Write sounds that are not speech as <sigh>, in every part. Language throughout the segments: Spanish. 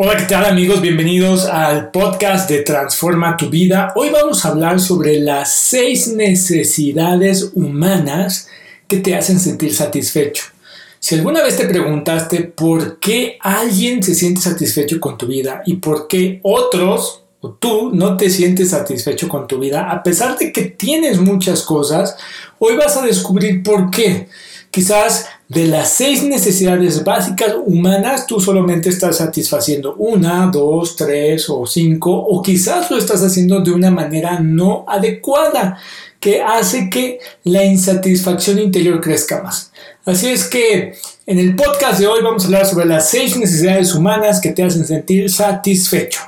Hola, ¿qué tal amigos? Bienvenidos al podcast de Transforma tu vida. Hoy vamos a hablar sobre las seis necesidades humanas que te hacen sentir satisfecho. Si alguna vez te preguntaste por qué alguien se siente satisfecho con tu vida y por qué otros o tú no te sientes satisfecho con tu vida, a pesar de que tienes muchas cosas, hoy vas a descubrir por qué. Quizás de las seis necesidades básicas humanas, tú solamente estás satisfaciendo una, dos, tres o cinco, o quizás lo estás haciendo de una manera no adecuada, que hace que la insatisfacción interior crezca más. Así es que en el podcast de hoy vamos a hablar sobre las seis necesidades humanas que te hacen sentir satisfecho.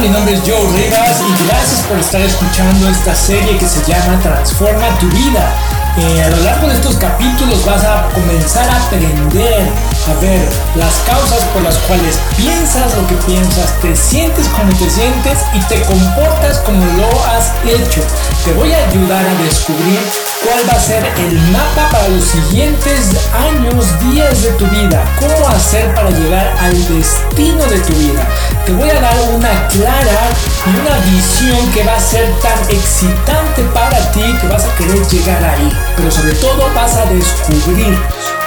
Mi nombre es Joe Rivas y gracias por estar escuchando esta serie que se llama Transforma tu vida. Eh, a lo largo de estos capítulos vas a comenzar a aprender a ver las causas por las cuales piensas lo que piensas, te sientes como te sientes y te comportas como lo has hecho. Te voy a ayudar a descubrir cuál va a ser el mapa para los siguientes años, días de tu vida, cómo hacer para llegar al destino de tu vida. Te voy a dar una clara y una visión que va a ser tan excitante para ti que vas a querer llegar ahí. Pero sobre todo vas a descubrir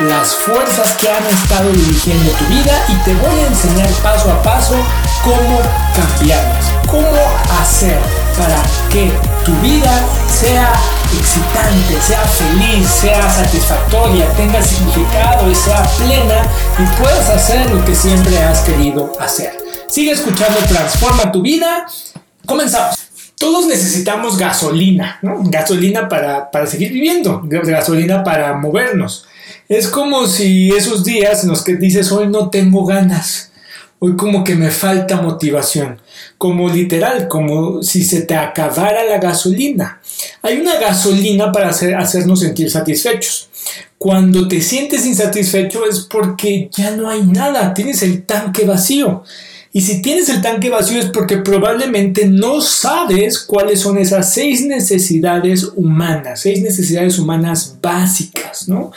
las fuerzas que han estado dirigiendo tu vida y te voy a enseñar paso a paso cómo cambiarlas, cómo hacer para que tu vida sea excitante, sea feliz, sea satisfactoria, tenga significado y sea plena y puedas hacer lo que siempre has querido hacer. Sigue escuchando Transforma tu vida. Comenzamos. Todos necesitamos gasolina. Gasolina para, para seguir viviendo, gasolina para movernos. Es como si esos días en los que dices hoy no tengo ganas, hoy como que me falta motivación, como literal, como si se te acabara la gasolina. Hay una gasolina para hacer, hacernos sentir satisfechos. Cuando te sientes insatisfecho es porque ya no hay nada, tienes el tanque vacío. Y si tienes el tanque vacío es porque probablemente no sabes cuáles son esas seis necesidades humanas, seis necesidades humanas básicas, ¿no?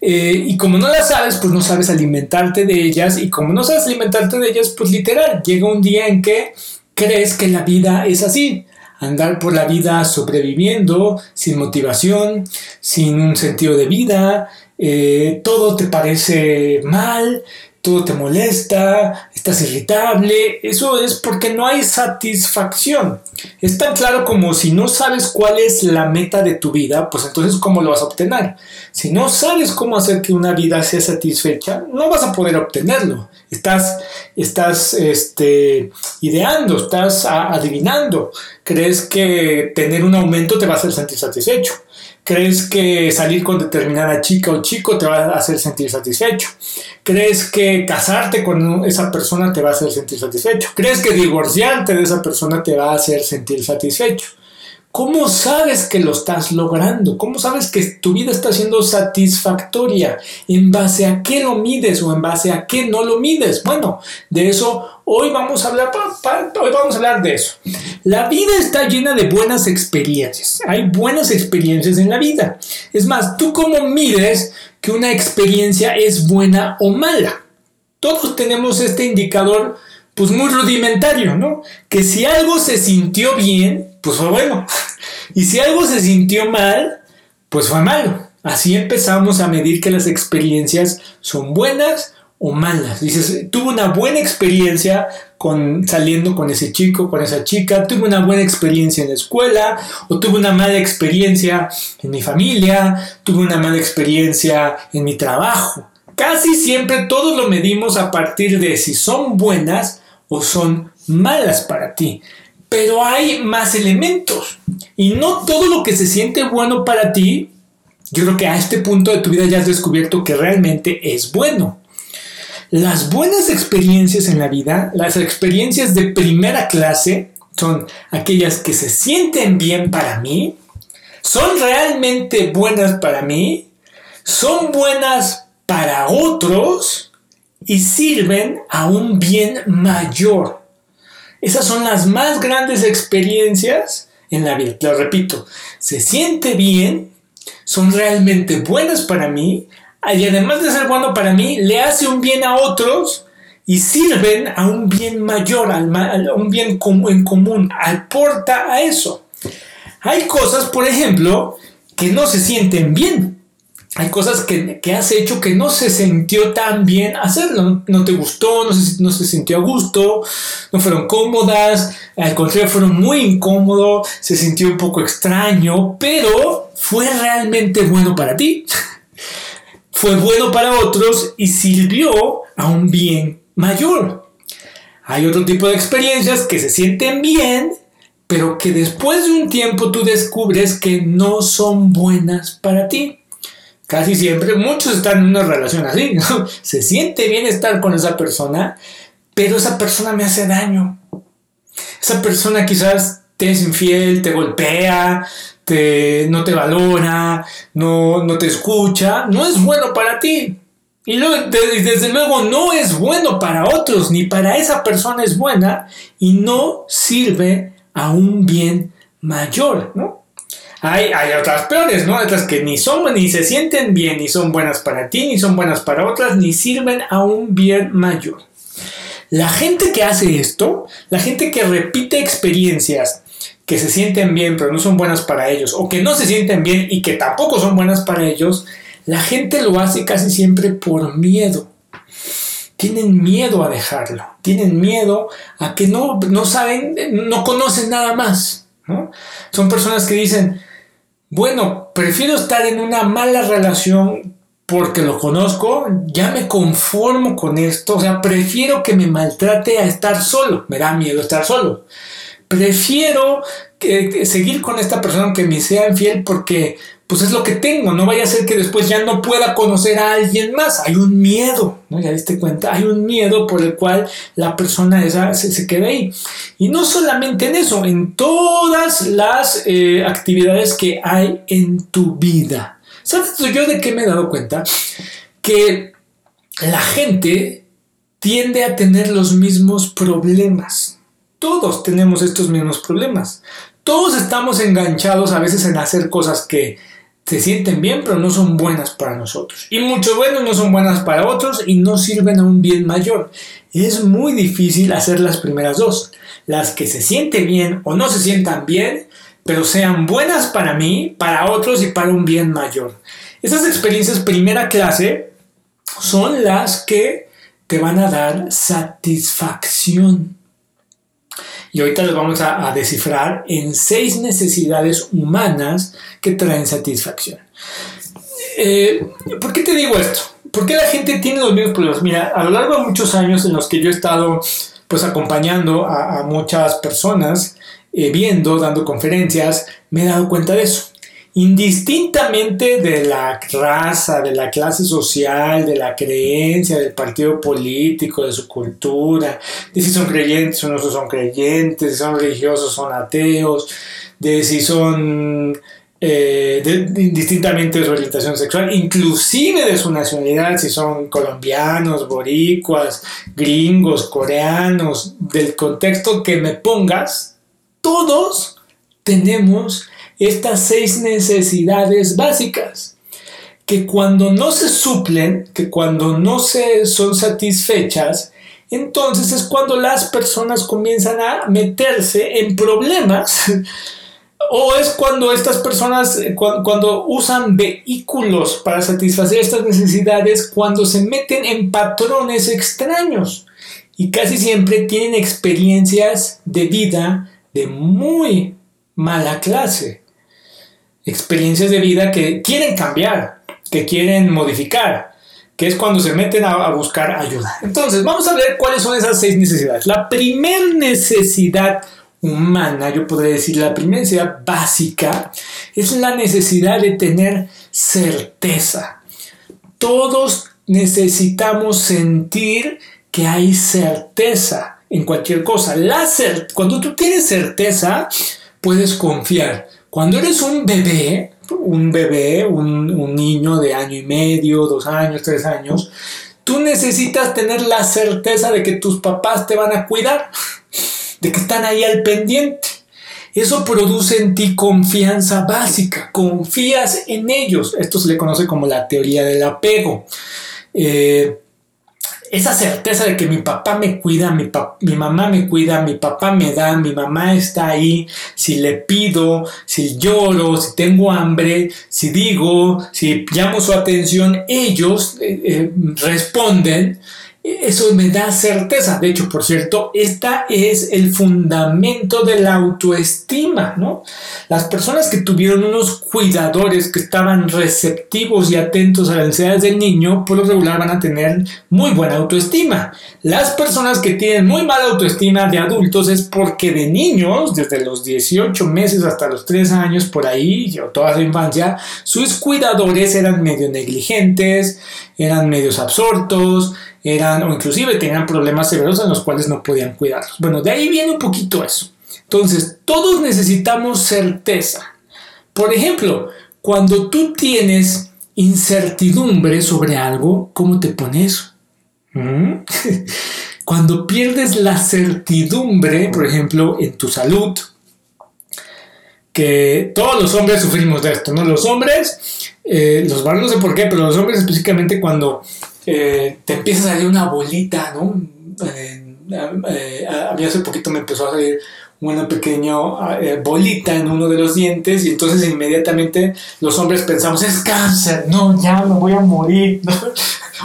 Eh, y como no las sabes, pues no sabes alimentarte de ellas. Y como no sabes alimentarte de ellas, pues literal, llega un día en que crees que la vida es así. Andar por la vida sobreviviendo, sin motivación, sin un sentido de vida, eh, todo te parece mal, todo te molesta, estás irritable, eso es porque no hay satisfacción. Es tan claro como si no sabes cuál es la meta de tu vida, pues entonces ¿cómo lo vas a obtener? Si no sabes cómo hacer que una vida sea satisfecha, no vas a poder obtenerlo. Estás, estás este, ideando, estás adivinando. Crees que tener un aumento te va a hacer sentir satisfecho. ¿Crees que salir con determinada chica o chico te va a hacer sentir satisfecho? ¿Crees que casarte con esa persona te va a hacer sentir satisfecho? ¿Crees que divorciarte de esa persona te va a hacer sentir satisfecho? ¿Cómo sabes que lo estás logrando? ¿Cómo sabes que tu vida está siendo satisfactoria? ¿En base a qué lo mides o en base a qué no lo mides? Bueno, de eso hoy vamos a hablar, hoy vamos a hablar de eso. La vida está llena de buenas experiencias. Hay buenas experiencias en la vida. Es más, ¿tú cómo mides que una experiencia es buena o mala? Todos tenemos este indicador pues muy rudimentario, ¿no? Que si algo se sintió bien, pues fue bueno. Y si algo se sintió mal, pues fue malo. Así empezamos a medir que las experiencias son buenas o malas. Dices, tuve una buena experiencia con saliendo con ese chico, con esa chica, tuve una buena experiencia en la escuela o tuve una mala experiencia en mi familia, tuve una mala experiencia en mi trabajo. Casi siempre todos lo medimos a partir de si son buenas o son malas para ti. Pero hay más elementos. Y no todo lo que se siente bueno para ti, yo creo que a este punto de tu vida ya has descubierto que realmente es bueno. Las buenas experiencias en la vida, las experiencias de primera clase, son aquellas que se sienten bien para mí, son realmente buenas para mí, son buenas para otros y sirven a un bien mayor. Esas son las más grandes experiencias en la vida. Lo repito, se siente bien, son realmente buenas para mí y además de ser bueno para mí, le hace un bien a otros y sirven a un bien mayor, a un bien en común, aporta a eso. Hay cosas, por ejemplo, que no se sienten bien. Hay cosas que, has hecho que no se sintió tan bien hacerlo. No te gustó, no se, no se sintió a gusto, no fueron cómodas, al contrario, fueron muy incómodos, se sintió un poco extraño, pero fue realmente bueno para ti. <laughs> fue bueno para otros y sirvió a un bien mayor. Hay otro tipo de experiencias que se sienten bien, pero que después de un tiempo tú descubres que no son buenas para ti. Casi siempre, muchos están en una relación así, <laughs> Se siente bien estar con esa persona, pero esa persona me hace daño. Esa persona quizás te es infiel, te golpea, no te valora, no, no te escucha, no es bueno para ti. Y desde luego no es bueno para otros, ni para esa persona es buena y no sirve a un bien mayor, ¿no? Hay, hay otras peores, ¿no? Otras que ni son, ni se sienten bien, ni son buenas para ti, ni son buenas para otras, ni sirven a un bien mayor. La gente que hace esto, la gente que repite experiencias que se sienten bien pero no son buenas para ellos, o que no se sienten bien y que tampoco son buenas para ellos, la gente lo hace casi siempre por miedo. Tienen miedo a dejarlo, tienen miedo a que no, no saben, no conocen nada más. Son personas que dicen, bueno, prefiero estar en una mala relación porque lo conozco, ya me conformo con esto, o sea, prefiero que me maltrate a estar solo, me da miedo estar solo. Prefiero que, seguir con esta persona que me sea infiel porque pues es lo que tengo, no vaya a ser que después ya no pueda conocer a alguien más, hay un miedo, ¿no? Ya diste cuenta, hay un miedo por el cual la persona esa se, se queda ahí. Y no solamente en eso, en todas las eh, actividades que hay en tu vida. ¿Sabes yo de qué me he dado cuenta? Que la gente tiende a tener los mismos problemas. Todos tenemos estos mismos problemas. Todos estamos enganchados a veces en hacer cosas que se sienten bien, pero no son buenas para nosotros. Y mucho buenos no son buenas para otros y no sirven a un bien mayor. Es muy difícil hacer las primeras dos. Las que se sienten bien o no se sientan bien, pero sean buenas para mí, para otros y para un bien mayor. Esas experiencias primera clase son las que te van a dar satisfacción. Y ahorita les vamos a, descifrar en seis necesidades humanas que traen satisfacción. Eh, ¿Por qué te digo esto? ¿Por qué la gente tiene los mismos problemas? Mira, a lo largo de muchos años en los que yo he estado pues acompañando a, muchas personas, eh, viendo, dando conferencias, me he dado cuenta de eso indistintamente de la raza, de la clase social, de la creencia, del partido político, de su cultura, de si son creyentes o no son creyentes, si son religiosos son ateos, de si son eh, indistintamente de su orientación sexual, inclusive de su nacionalidad, si son colombianos, boricuas, gringos, coreanos, del contexto que me pongas, todos tenemos estas seis necesidades básicas que cuando no se suplen, que cuando no se son satisfechas, entonces es cuando las personas comienzan a meterse en problemas <laughs> o es cuando estas personas, cuando, usan vehículos para satisfacer estas necesidades, cuando se meten en patrones extraños y casi siempre tienen experiencias de vida de muy mala clase experiencias de vida que quieren cambiar, que quieren modificar, que es cuando se meten a, buscar ayuda. Entonces, vamos a ver cuáles son esas seis necesidades. La primera necesidad humana, yo podría decir, la primera necesidad básica, es la necesidad de tener certeza. Todos necesitamos sentir que hay certeza en cualquier cosa. Cuando tú tienes certeza, puedes confiar. Cuando eres un bebé, un bebé, un, niño de año y medio, dos años, tres años, tú necesitas tener la certeza de que tus papás te van a cuidar, de que están ahí al pendiente. eso produce en ti confianza básica, confías en ellos. Esto se le conoce como la teoría del apego. Eh, esa certeza de que mi papá me cuida, mi, mi, mamá me cuida, mi papá me da, mi mamá está ahí, si le pido, si lloro, si tengo hambre, si digo, si llamo su atención, ellos eh, eh, responden eso me da certeza. De hecho, por cierto, esta es el fundamento de la autoestima, ¿no? Las personas que tuvieron unos cuidadores que estaban receptivos y atentos a las necesidades del niño, por lo regular van a tener muy buena autoestima. Las personas que tienen muy mala autoestima de adultos es porque de niños, desde los 18 meses hasta los 3 años, por ahí, o toda su infancia, sus cuidadores eran medio negligentes, eran medios absortos, eran o inclusive tenían problemas severos en los cuales no podían cuidarlos. Bueno, de ahí viene un poquito eso. Entonces, todos necesitamos certeza. Por ejemplo, cuando tú tienes incertidumbre sobre algo, ¿cómo te pones? ¿Mm? <laughs> Cuando pierdes la certidumbre, por ejemplo, en tu salud, que todos los hombres sufrimos de esto, ¿no? Los hombres, eh, los varones no sé por qué, pero los hombres específicamente cuando eh, te empieza a salir una bolita, ¿no? Eh, a mí hace poquito me empezó a salir una pequeña eh, bolita en uno de los dientes y entonces inmediatamente los hombres pensamos, es cáncer, no, ya me voy a morir. <laughs>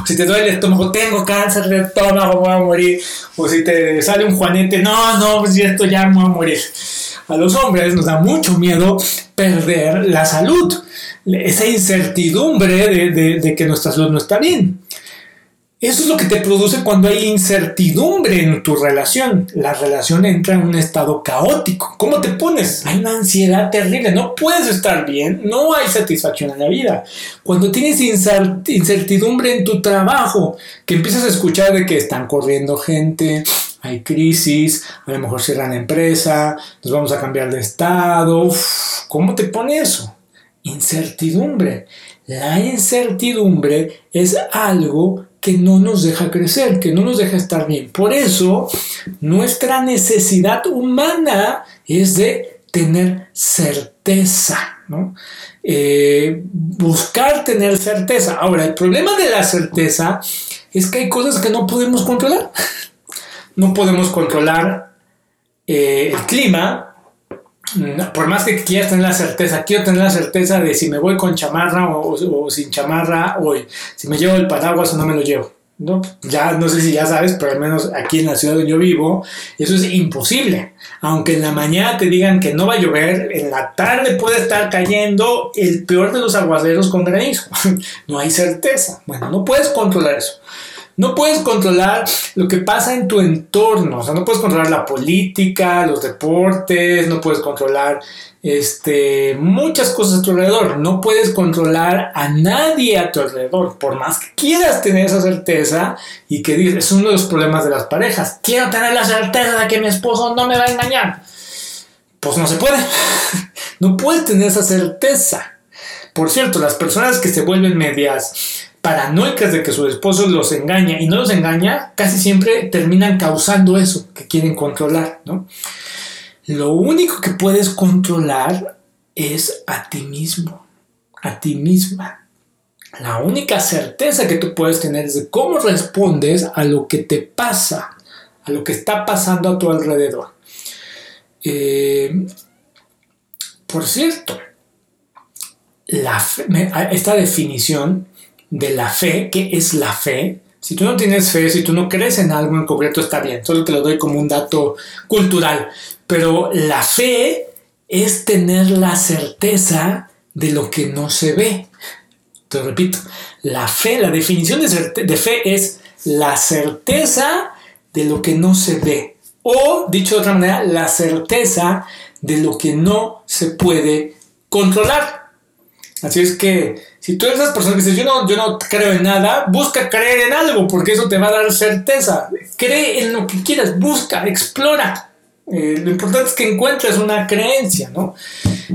Si te duele el estómago, tengo cáncer de estómago, voy a morir. O si te sale un juanete, no, no, pues esto ya me voy a morir. A los hombres nos da mucho miedo perder la salud, esa incertidumbre de que nuestra salud no está bien. Eso es lo que te produce cuando hay incertidumbre en tu relación. La relación entra en un estado caótico. ¿Cómo te pones? Hay una ansiedad terrible. No puedes estar bien. No hay satisfacción en la vida. Cuando tienes incertidumbre en tu trabajo, que empiezas a escuchar de que están corriendo gente, hay crisis, a lo mejor cierran empresa, nos vamos a cambiar de estado. ¿Cómo te pone eso? Incertidumbre. La incertidumbre es algo que no nos deja crecer, que no nos deja estar bien. Por eso, nuestra necesidad humana es de tener certeza, ¿no? Eh, buscar tener certeza. Ahora, el problema de la certeza es que hay cosas que no podemos controlar. <laughs> No podemos controlar eh, el clima, por más que quieras tener la certeza, quiero tener la certeza de si me voy con chamarra o, sin chamarra hoy, si me llevo el paraguas o no me lo llevo. ¿no? Ya no sé si ya sabes, pero al menos aquí en la ciudad donde yo vivo, eso es imposible. Aunque en la mañana te digan que no va a llover, en la tarde puede estar cayendo el peor de los aguaceros con granizo. <laughs> no hay certeza. Bueno, no puedes controlar eso. No puedes controlar lo que pasa en tu entorno, o sea, no puedes controlar la política, los deportes, no puedes controlar este, muchas cosas a tu alrededor, no puedes controlar a nadie a tu alrededor, por más que quieras tener esa certeza y que dices, es uno de los problemas de las parejas, quiero tener la certeza de que mi esposo no me va a engañar. Pues no se puede, <laughs> no puedes tener esa certeza. Por cierto, las personas que se vuelven medias paranoicas de que su esposo los engaña y no los engaña, casi siempre terminan causando eso que quieren controlar, ¿no? Lo único que puedes controlar es a ti mismo, a ti misma. La única certeza que tú puedes tener es de cómo respondes a lo que te pasa, a lo que está pasando a tu alrededor. Eh, por cierto, esta definición de la fe, ¿qué es la fe? Si tú no tienes fe, si tú no crees en algo en concreto, está bien, solo te lo doy como un dato cultural. Pero la fe es tener la certeza de lo que no se ve. Te repito, la fe, la definición de, de fe es la certeza de lo que no se ve. O, dicho de otra manera, la certeza de lo que no se puede controlar. Así es que si tú eres esas personas que dices, yo no, yo no creo en nada, busca creer en algo, porque eso te va a dar certeza. Cree en lo que quieras, busca, explora. Eh, lo importante es que encuentres una creencia, ¿no?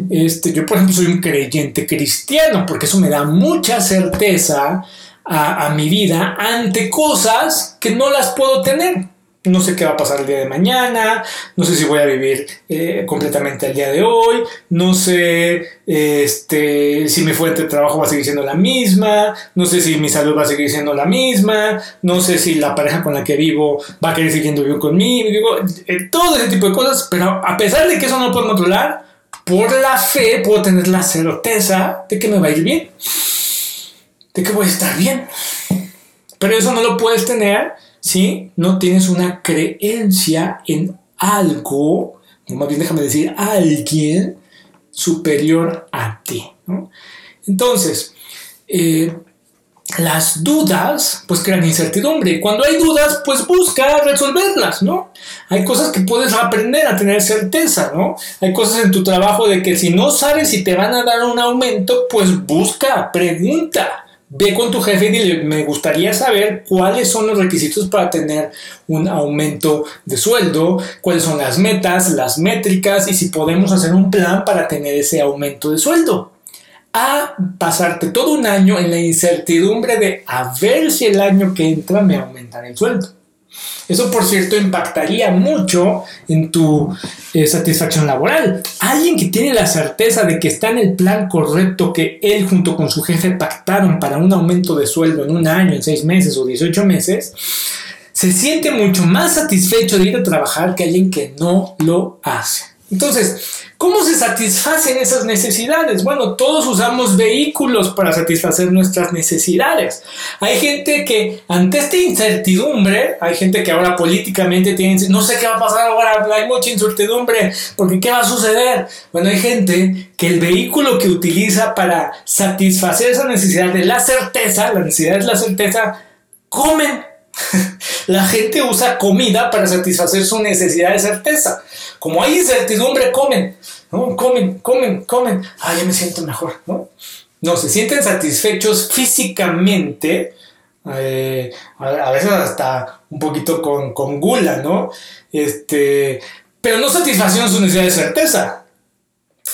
Este, yo, por ejemplo, soy un creyente cristiano, porque eso me da mucha certeza a, a mi vida ante cosas que no las puedo tener. No sé qué va a pasar el día de mañana, no sé si voy a vivir eh, completamente el día de hoy, no sé este, si mi fuente de trabajo va a seguir siendo la misma, no sé si mi salud va a seguir siendo la misma, no sé si la pareja con la que vivo va a querer seguir viviendo conmigo, eh, todo ese tipo de cosas, pero a pesar de que eso no lo puedo controlar, por la fe puedo tener la certeza de que me va a ir bien, de que voy a estar bien. Pero eso no lo puedes tener si no tienes una creencia en algo, o más bien déjame decir, alguien superior a ti. Entonces, eh, las dudas pues crean incertidumbre cuando hay dudas pues busca resolverlas, ¿no? Hay cosas que puedes aprender a tener certeza, ¿no? Hay cosas en tu trabajo de que si no sabes si te van a dar un aumento pues busca, pregunta, ve con tu jefe y dile, me gustaría saber cuáles son los requisitos para tener un aumento de sueldo, cuáles son las metas, las métricas y si podemos hacer un plan para tener ese aumento de sueldo a pasarte todo un año en la incertidumbre de a ver si el año que entra me aumentan el sueldo. Eso, por cierto, impactaría mucho en tu eh, satisfacción laboral. Alguien que tiene la certeza de que está en el plan correcto que él junto con su jefe pactaron para un aumento de sueldo en un año, en seis meses o 18 meses, se siente mucho más satisfecho de ir a trabajar que alguien que no lo hace. Entonces, ¿cómo se satisfacen esas necesidades? Bueno, todos usamos vehículos para satisfacer nuestras necesidades. Hay gente que ante esta incertidumbre, hay gente que ahora políticamente tiene, no sé qué va a pasar ahora, hay mucha incertidumbre, porque ¿qué va a suceder? Bueno, hay gente que el vehículo que utiliza para satisfacer esa necesidad de la certeza, la necesidad es la certeza, comen <laughs> La gente usa comida para satisfacer su necesidad de certeza. Como hay incertidumbre, comen, ¿no? Comen, comen, comen. Ah, ya me siento mejor, ¿no? No, se sienten satisfechos físicamente, eh, a, veces hasta un poquito con, con gula, ¿no? Este, pero no satisfacieron su necesidad de certeza.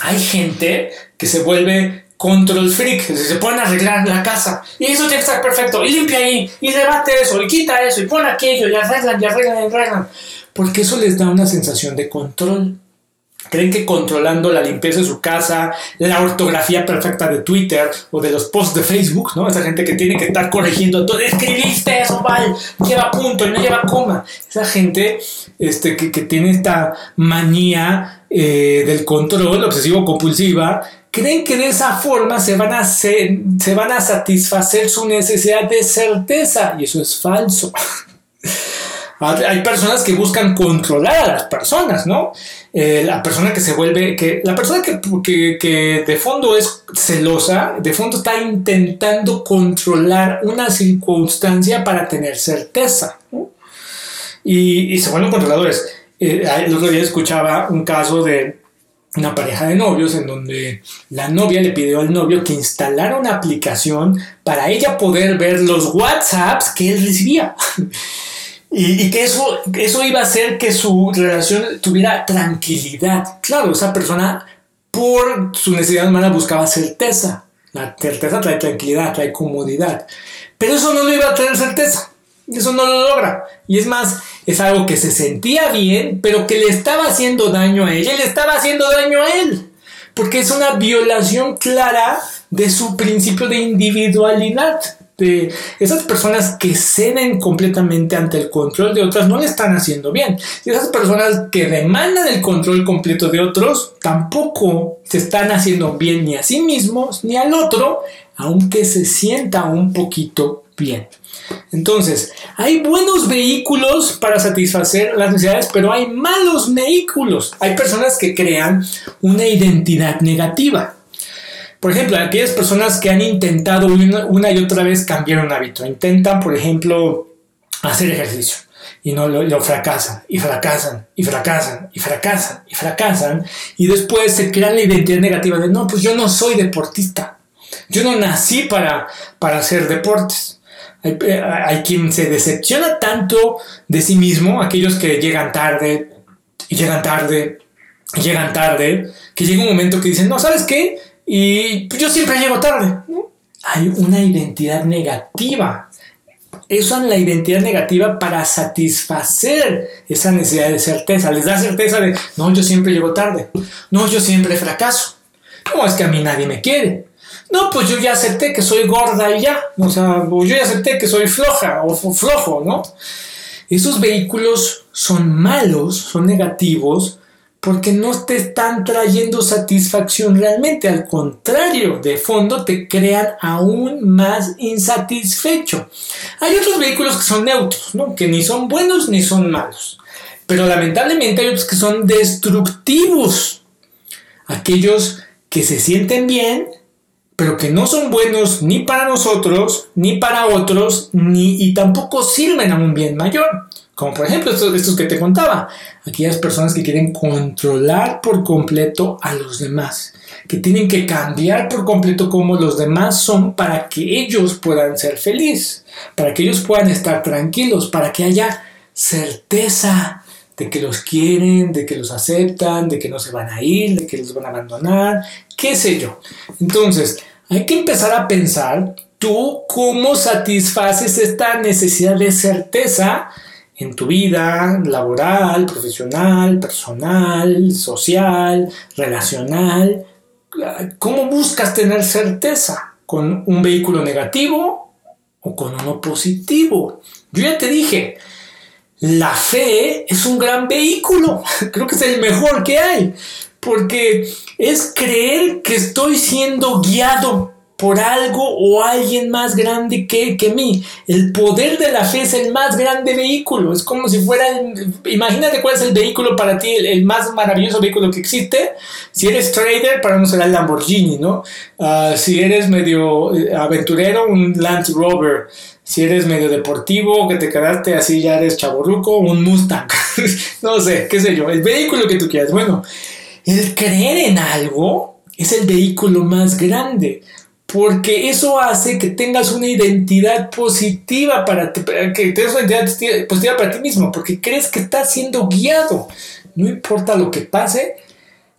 Hay gente que se vuelve control freak, se pueden arreglar la casa y eso tiene que estar perfecto y limpia ahí y debate eso y quita eso y pon aquello y arreglan y arreglan y arreglan porque eso les da una sensación de control. Creen que controlando la limpieza de su casa, la ortografía perfecta de Twitter o de los posts de Facebook, ¿no? Esa gente que tiene que estar corrigiendo todo, escribiste eso mal, lleva punto y no lleva coma. Esa gente este, que, tiene esta manía eh, del control obsesivo-compulsiva, creen que de esa forma se van, a se van a satisfacer su necesidad de certeza y eso es falso. <laughs> Hay personas que buscan controlar a las personas, ¿no? Eh, la persona que se vuelve, que la persona que, que, de fondo es celosa, de fondo está intentando controlar una circunstancia para tener certeza, ¿no? y, y, se vuelven controladores. Eh, el otro día escuchaba un caso de una pareja de novios en donde la novia le pidió al novio que instalara una aplicación para ella poder ver los WhatsApps que él recibía. <laughs> y, que eso, eso iba a hacer que su relación tuviera tranquilidad. Claro, esa persona por su necesidad humana buscaba certeza. La certeza trae tranquilidad, trae comodidad. Pero eso no le iba a traer certeza. Eso no lo logra. Y es más, es algo que se sentía bien, pero que le estaba haciendo daño a ella y le estaba haciendo daño a él. Porque es una violación clara de su principio de individualidad. De esas personas que ceden completamente ante el control de otras no le están haciendo bien. Y esas personas que demandan el control completo de otros tampoco se están haciendo bien ni a sí mismos ni al otro, aunque se sienta un poquito bien. Entonces, hay buenos vehículos para satisfacer las necesidades, pero hay malos vehículos. Hay personas que crean una identidad negativa. Por ejemplo, aquellas personas que han intentado una, y otra vez cambiar un hábito. Intentan, por ejemplo, hacer ejercicio y no lo, fracasan y fracasan y fracasan y fracasan y fracasan y después se crean la identidad negativa de no, pues yo no soy deportista. Yo no nací para, para hacer deportes. Eh, hay, quien se decepciona tanto de sí mismo, aquellos que llegan tarde y llegan tarde y llegan tarde, que llega un momento que dicen, no, ¿sabes qué? Y yo siempre llego tarde. Hay una identidad negativa usan la identidad negativa para satisfacer esa necesidad de certeza. Les da certeza de, no, yo siempre llego tarde. No, yo siempre fracaso. No, es que a mí nadie me quiere. No, pues yo ya acepté que soy gorda y ya. O sea, yo ya acepté que soy floja o flojo, ¿no? Esos vehículos son malos, son negativos, porque no te están trayendo satisfacción realmente, al contrario, de fondo te crean aún más insatisfecho. Hay otros vehículos que son neutros, ¿no? que ni son buenos ni son malos, pero lamentablemente hay otros que son destructivos, aquellos que se sienten bien, pero que no son buenos ni para nosotros, ni para otros, ni y tampoco sirven a un bien mayor. Como por ejemplo estos, que te contaba, aquellas personas que quieren controlar por completo a los demás, que tienen que cambiar por completo como los demás son para que ellos puedan ser felices, para que ellos puedan estar tranquilos, para que haya certeza de que los quieren, de que los aceptan, de que no se van a ir, de que los van a abandonar, qué sé yo. Entonces, hay que empezar a pensar tú cómo satisfaces esta necesidad de certeza en tu vida laboral, profesional, personal, social, relacional. ¿Cómo buscas tener certeza? ¿Con un vehículo negativo o con uno positivo? Yo ya te dije, la fe es un gran vehículo, <laughs> creo que es el mejor que hay, porque es creer que estoy siendo guiado por algo o alguien más grande que, que mí. El poder de la fe es el más grande vehículo. Es como si fuera, imagínate cuál es el vehículo para ti, el, más maravilloso vehículo que existe. Si eres trader, para no será el Lamborghini, ¿no? Ah, si eres medio eh, aventurero, un Land Rover. Si eres medio deportivo, que te quedaste así, ya eres chaborruco, un Mustang. <laughs> no sé, qué sé yo, el vehículo que tú quieras. Bueno, el creer en algo es el vehículo más grande porque eso hace que tengas una identidad positiva para ti, que tengas una identidad positiva para ti mismo, porque crees que estás siendo guiado. No importa lo que pase,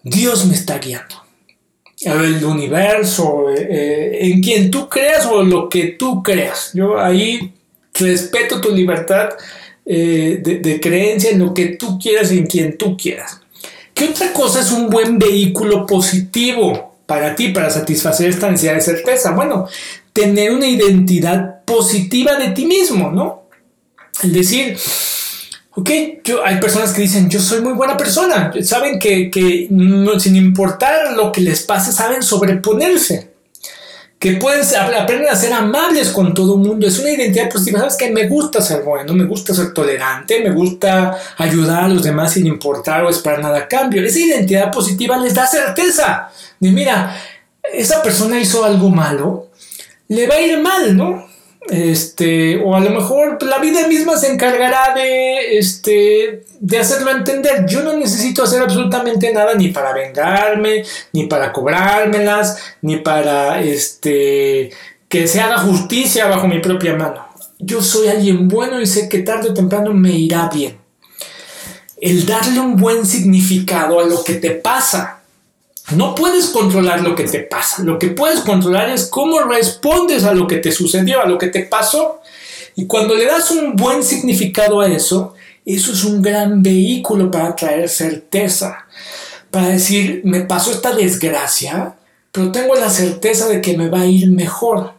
Dios me está guiando. El universo, eh, eh, en quien tú creas o lo que tú creas. Yo ahí respeto tu libertad eh, de, de creencia en lo que tú quieras y en quien tú quieras. ¿Qué otra cosa es un buen vehículo positivo? para ti, para satisfacer esta necesidad de certeza? Bueno, tener una identidad positiva de ti mismo, ¿no? El decir, ok, yo, hay personas que dicen, yo soy muy buena persona, saben que, sin importar lo que les pase, saben sobreponerse que pueden aprender a ser amables con todo el mundo. Es una identidad positiva. Sabes que me gusta ser bueno, me gusta ser tolerante, me gusta ayudar a los demás sin importar o esperar nada a cambio. Esa identidad positiva les da certeza de mira, esa persona hizo algo malo, le va a ir mal, ¿no? Este, o a lo mejor la vida misma se encargará de, este, de hacerlo entender. Yo no necesito hacer absolutamente nada ni para vengarme, ni para cobrármelas, ni para, este, que se haga justicia bajo mi propia mano. Yo soy alguien bueno y sé que tarde o temprano me irá bien. El darle un buen significado a lo que te pasa no puedes controlar lo que te pasa. Lo que puedes controlar es cómo respondes a lo que te sucedió, a lo que te pasó. Y cuando le das un buen significado a eso, eso es un gran vehículo para traer certeza. Para decir, me pasó esta desgracia, pero tengo la certeza de que me va a ir mejor.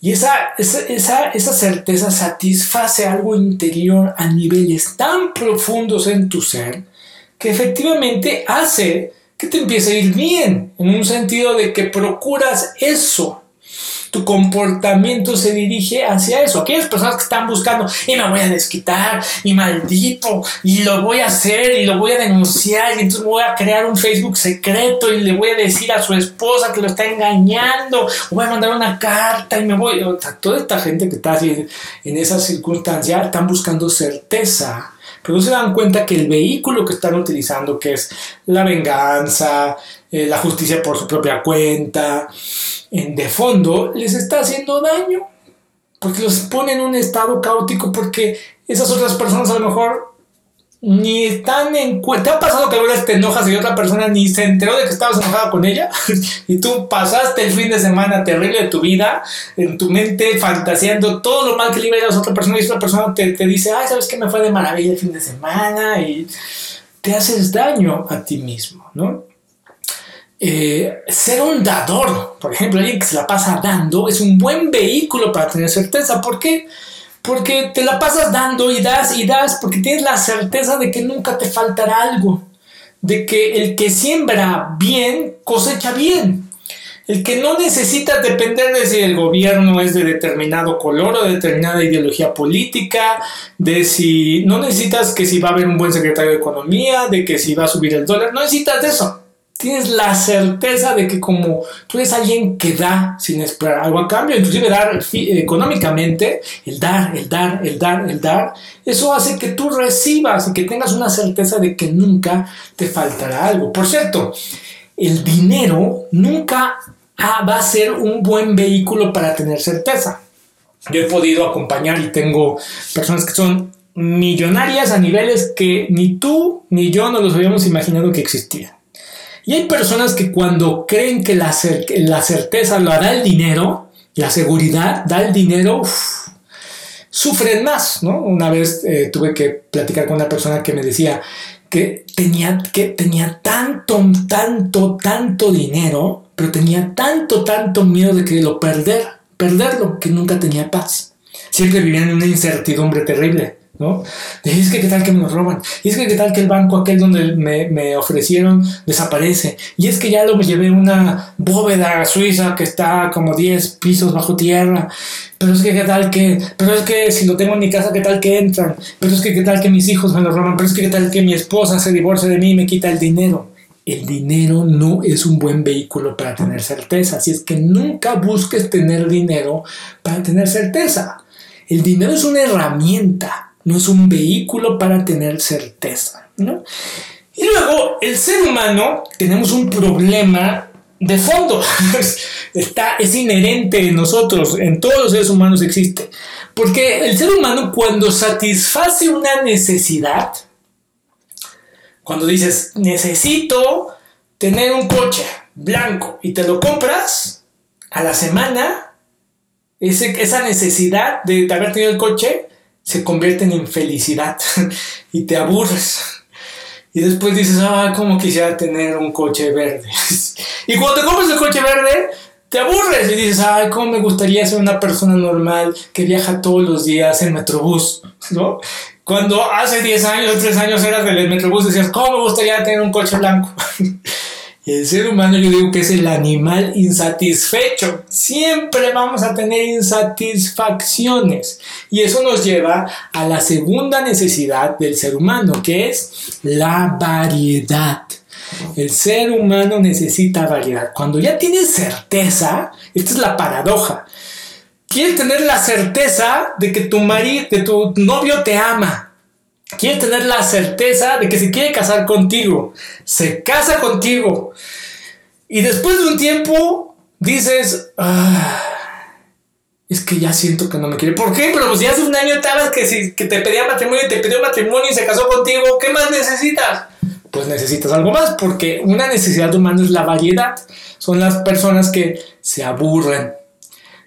Y esa, esa, esa certeza satisface algo interior a niveles tan profundos en tu ser que efectivamente hace que te empiece a ir bien, en un sentido de que procuras eso. Tu comportamiento se dirige hacia eso. Aquellas personas que están buscando, y me voy a desquitar, y maldito, y lo voy a hacer, y lo voy a denunciar, y entonces voy a crear un Facebook secreto, y le voy a decir a su esposa que lo está engañando, o voy a mandar una carta, y me voy. O sea, toda esta gente que está así en esa circunstancia están buscando certeza pero no se dan cuenta que el vehículo que están utilizando, que es la venganza, eh, la justicia por su propia cuenta, en de fondo les está haciendo daño, porque los pone en un estado caótico porque esas otras personas a lo mejor ni están en cuenta. ¿Te ha pasado que alguna vez te enojas y otra persona ni se enteró de que estabas enojada con ella? <laughs> y tú pasaste el fin de semana terrible de tu vida en tu mente fantaseando todo lo mal que le a a otra persona y otra persona te, te dice, ay, ¿sabes qué me fue de maravilla el fin de semana? Y te haces daño a ti mismo, ¿no? Eh, ser un dador, por ejemplo, alguien que se la pasa dando, es un buen vehículo para tener certeza. ¿Por qué? Te la pasas dando y das y das, porque tienes la certeza de que nunca te faltará algo, de que el que siembra bien cosecha bien. El que no necesita depender de si el gobierno es de determinado color o de determinada ideología política, de si no necesitas que si va a haber un buen secretario de economía, de que si va a subir el dólar, no necesitas de eso tienes la certeza de que como tú eres alguien que da sin esperar algo a cambio, inclusive dar económicamente, el dar, el dar, el dar, el dar, eso hace que tú recibas y que tengas una certeza de que nunca te faltará algo. Por cierto, el dinero nunca va a ser un buen vehículo para tener certeza. Yo he podido acompañar y tengo personas que son millonarias a niveles que ni tú ni yo no los habíamos imaginado que existían. Y hay personas que cuando creen que la, la certeza lo da el dinero, la seguridad da el dinero, sufren más, ¿no? Una vez eh, tuve que platicar con una persona que me decía que tenía, que tenía tanto, tanto, tanto dinero, pero tenía tanto, tanto miedo de que lo perder, perderlo, que nunca tenía paz. Siempre vivía en una incertidumbre terrible. ¿No? Y es que qué tal que me roban, y es que qué tal que el banco aquel donde me, ofrecieron desaparece, y es que ya lo me llevé una bóveda suiza que está como 10 pisos bajo tierra, pero es que qué tal que, pero es que si lo tengo en mi casa, qué tal que entran, pero es que qué tal que mis hijos me lo roban, pero es que qué tal que mi esposa se divorcia de mí y me quita el dinero. El dinero no es un buen vehículo para tener certeza, así es que nunca busques tener dinero para tener certeza. El dinero es una herramienta, no es un vehículo para tener certeza. ¿no? Y luego, el ser humano, tenemos un problema de fondo. <laughs> Está, es inherente en nosotros, en todos los seres humanos existe. Porque el ser humano cuando satisface una necesidad, cuando dices, necesito tener un coche blanco y te lo compras, a la semana, esa necesidad de haber tenido el coche se convierten en felicidad <laughs> y te aburres. Y después dices, ah, como quisiera tener un coche verde. <laughs> y cuando te compras el coche verde, te aburres y dices, ay, cómo me gustaría ser una persona normal que viaja todos los días en Metrobús, <laughs> ¿no? Cuando hace 10 años o 3 años eras del Metrobús, decías, cómo me gustaría tener un coche blanco. El ser humano yo digo que es el animal insatisfecho. Siempre vamos a tener insatisfacciones. Y eso nos lleva a la segunda necesidad del ser humano, que es la variedad. El ser humano necesita variedad. Cuando ya tienes certeza, esta es la paradoja. Quieres tener la certeza de que tu marido, de tu novio te ama, quiere tener la certeza de que se quiere casar contigo, se casa contigo y después de un tiempo dices, ah, es que ya siento que no me quiere. ¿Por qué? Pero pues ya hace un año estabas que, si, que te pedía matrimonio y te pidió matrimonio y se casó contigo, ¿qué más necesitas? Pues necesitas algo más, porque una necesidad humana es la variedad. Son las personas que se aburren,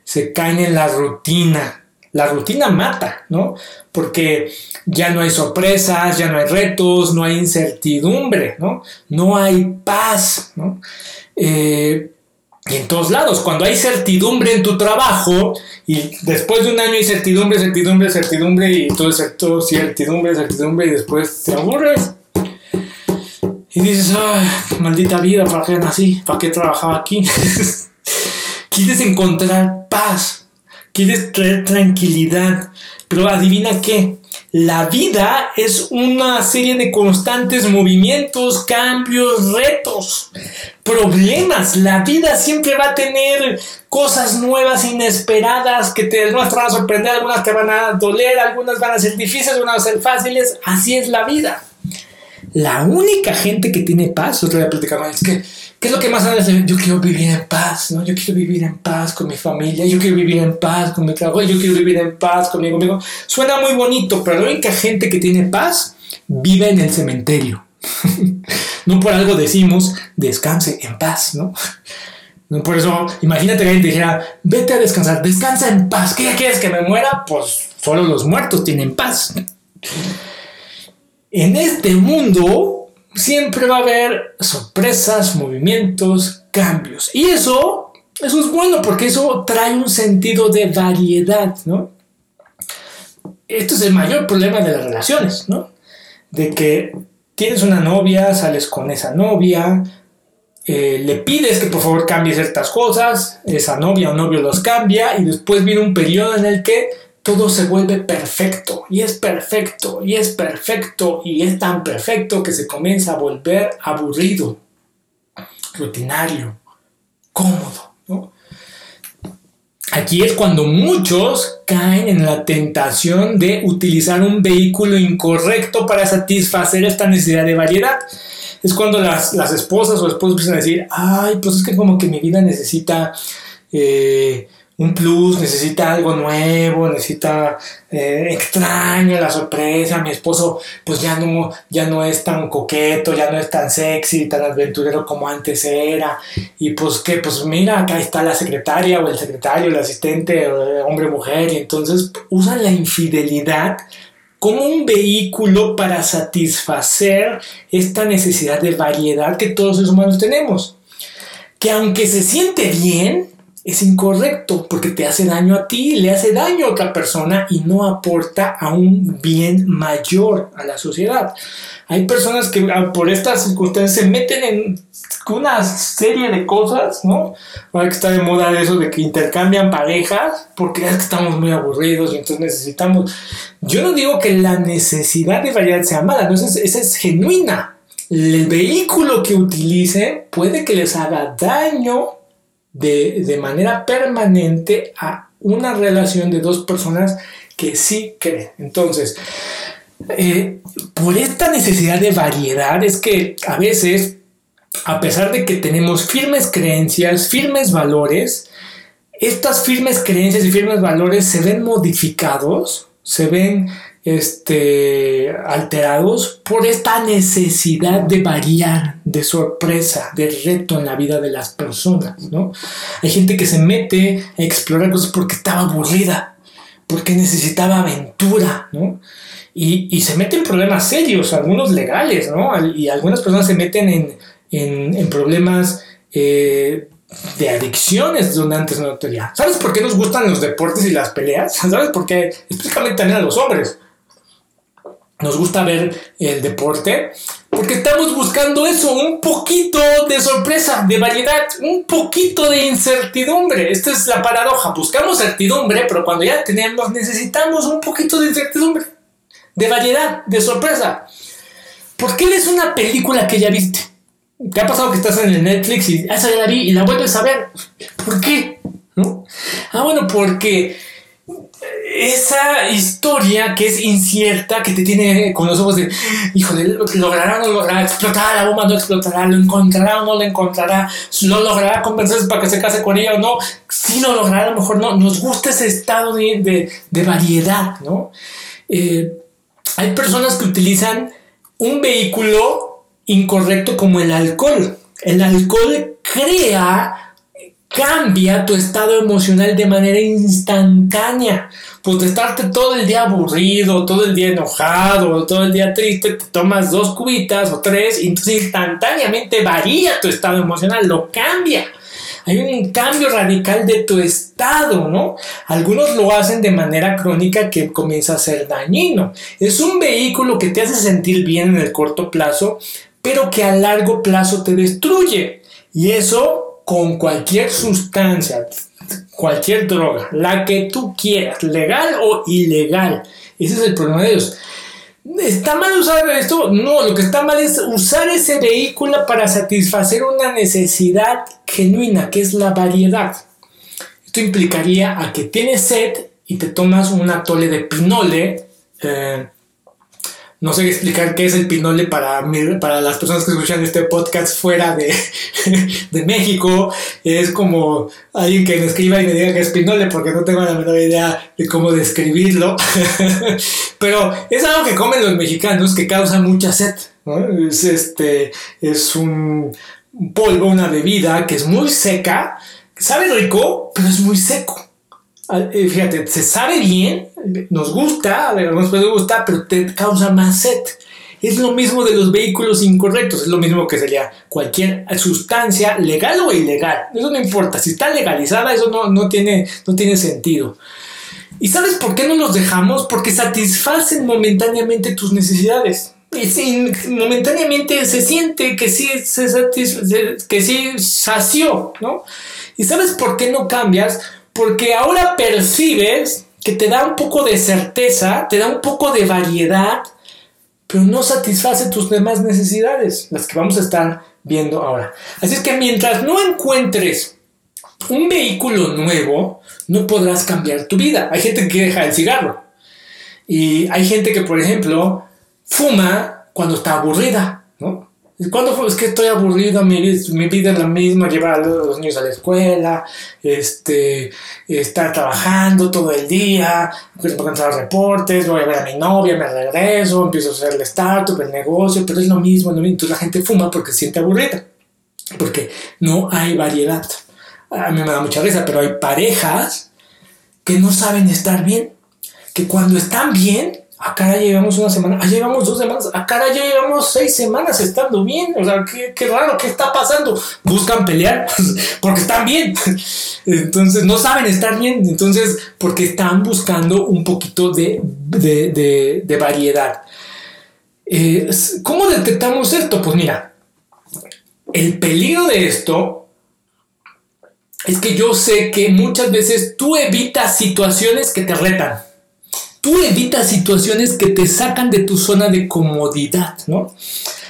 se caen en la rutina, la rutina mata, ¿no? Porque ya no hay sorpresas, ya no hay retos, no hay incertidumbre, ¿no? No hay paz, ¿no? Eh, y en todos lados, cuando hay certidumbre en tu trabajo y después de un año hay certidumbre, certidumbre, certidumbre y todo todo certidumbre, certidumbre y después te aburres. Y dices, maldita vida, ¿para qué nací? ¿Para qué trabajaba aquí? <laughs> Quieres encontrar paz, quieres traer tranquilidad, pero adivina qué, la vida es una serie de constantes movimientos, cambios, retos, problemas. La vida siempre va a tener cosas nuevas, inesperadas, que te, van a sorprender, algunas te van a doler, algunas van a ser difíciles, algunas van a ser fáciles. Así es la vida. La única gente que tiene paz, otra vez platicar, es que ¿Qué es lo que más hace? Yo quiero vivir en paz, ¿no? Yo quiero vivir en paz con mi familia, yo quiero vivir en paz con mi trabajo, yo quiero vivir en paz conmigo mismo. Suena muy bonito, pero la única gente que tiene paz vive en el cementerio. <laughs> no por algo decimos descanse en paz, ¿no? Por eso, imagínate que alguien dijera, vete a descansar, descansa en paz. ¿Qué quieres que me muera? Pues solo los muertos tienen paz. En este mundo siempre va a haber sorpresas, movimientos, cambios. Y eso, eso es bueno porque eso trae un sentido de variedad, ¿no? Esto es el mayor problema de las relaciones, ¿no? De que tienes una novia, sales con esa novia, eh, le pides que por favor cambie ciertas cosas, esa novia o novio los cambia y después viene un periodo en el que todo se vuelve perfecto y es perfecto y es perfecto y es tan perfecto que se comienza a volver aburrido, rutinario, cómodo. Aquí es cuando muchos caen en la tentación de utilizar un vehículo incorrecto para satisfacer esta necesidad de variedad. Es cuando las, esposas o esposos empiezan a decir, ay, pues es que como que mi vida necesita eh, un plus, necesita algo nuevo, necesita eh, extraño la sorpresa, mi esposo pues ya no, ya no es tan coqueto, ya no es tan sexy, tan aventurero como antes era, y pues que pues mira, acá está la secretaria o el secretario, el asistente, hombre mujer, y entonces usan la infidelidad como un vehículo para satisfacer esta necesidad de variedad que todos los humanos tenemos. Que aunque se siente bien, es incorrecto porque te hace daño a ti, le hace daño a otra persona y no aporta a un bien mayor a la sociedad. Hay personas que ah, por estas circunstancias se meten en una serie de cosas, ¿no? Ahora que está de moda eso de que intercambian parejas porque es que estamos muy aburridos y entonces necesitamos... Yo no digo que la necesidad de variedad sea mala, no, esa es genuina. El vehículo que utilicen puede que les haga daño de, manera permanente a una relación de dos personas que sí creen. Entonces, eh, por esta necesidad de variedad es que a veces, a pesar de que tenemos firmes creencias, firmes valores, estas firmes creencias y firmes valores se ven modificados, se ven este, alterados por esta necesidad de variar, de sorpresa, de reto en la vida de las personas, ¿no? Hay gente que se mete a explorar cosas porque estaba aburrida, porque necesitaba aventura, ¿no? Y, se meten en problemas serios, algunos legales, ¿no? Y algunas personas se meten en, problemas eh, de adicciones donde antes no tenía. ¿Sabes por qué nos gustan los deportes y las peleas? <laughs> ¿Sabes por qué? Específicamente también a los hombres nos gusta ver el deporte, porque estamos buscando eso, un poquito de sorpresa, de variedad, un poquito de incertidumbre. Esta es la paradoja, buscamos certidumbre, pero cuando ya tenemos, necesitamos un poquito de incertidumbre, de variedad, de sorpresa. ¿Por qué ves una película que ya viste? ¿Te ha pasado que estás en el Netflix y esa ah, ya la vi y la vuelves a ver? ¿Por qué? ¿No? Ah, bueno, porque esa historia que es incierta, que te tiene con los ojos de, híjole, logrará o no logrará, explotará la bomba, no explotará, lo encontrará o no lo encontrará, lo logrará convencerse para que se case con ella o no, si lo logrará, a lo mejor no, nos gusta ese estado de, variedad, ¿no? Eh, hay personas que utilizan un vehículo incorrecto como el alcohol. El alcohol crea cambia tu estado emocional de manera instantánea. Pues de estarte todo el día aburrido, todo el día enojado, todo el día triste, te tomas dos cubitas o tres y entonces instantáneamente varía tu estado emocional, lo cambia. Hay un cambio radical de tu estado, ¿no? Algunos lo hacen de manera crónica que comienza a ser dañino. Es un vehículo que te hace sentir bien en el corto plazo, pero que a largo plazo te destruye. Y eso con cualquier sustancia, cualquier droga, la que tú quieras, legal o ilegal. Ese es el problema de ellos. ¿Está mal usar esto? No, lo que está mal es usar ese vehículo para satisfacer una necesidad genuina, que es la variedad. Esto implicaría a que tienes sed y te tomas un atole de pinole, eh, no sé explicar qué es el pinole para, para las personas que escuchan este podcast fuera de, <laughs> de México. Es como alguien que me escriba y me diga que es pinole porque no tengo la menor idea de cómo describirlo. <laughs> Pero es algo que comen los mexicanos que causa mucha sed. Es, este, es un polvo, una bebida que es muy seca, sabe rico, pero es muy seco. Eh, fíjate, se sabe bien, nos gusta, a nos puede gustar, pero te causa más sed. Es lo mismo de los vehículos incorrectos, es lo mismo que sería cualquier sustancia legal o ilegal. Eso no importa, si está legalizada, eso no, no, tiene, no tiene sentido. ¿Y sabes por qué no los dejamos? Porque satisfacen momentáneamente tus necesidades. Y momentáneamente se siente que sí, se que sí sació, ¿no? ¿Y sabes por qué no cambias? Porque ahora percibes que te da un poco de certeza, te da un poco de variedad, pero no satisface tus demás necesidades, las que vamos a estar viendo ahora. Así es que mientras no encuentres un vehículo nuevo, no podrás cambiar tu vida. Hay gente que deja el cigarro. Y hay gente que, por ejemplo, fuma cuando está aburrida, ¿Cuándo es que estoy aburrido? Mi, mi vida es la misma, llevar a los niños a la escuela, este, estar trabajando todo el día, empiezo a los reportes, voy a ver a mi novia, me regreso, empiezo a hacer el startup, el negocio, pero es lo mismo, Entonces la gente fuma porque se siente aburrida, porque no hay variedad. A mí me da mucha risa, pero hay parejas que no saben estar bien, que cuando están bien acá ya llevamos una semana, ah, llevamos dos semanas, acá ya llevamos seis semanas estando bien. O sea, qué, qué raro, ¿qué está pasando? Buscan pelear <laughs> porque están bien. <laughs> Entonces, no saben estar bien. Entonces, porque están buscando un poquito de, de, de, variedad. Eh, ¿Cómo detectamos esto? Pues mira, el peligro de esto es que yo sé que muchas veces tú evitas situaciones que te retan tú evitas situaciones que te sacan de tu zona de comodidad, ¿no?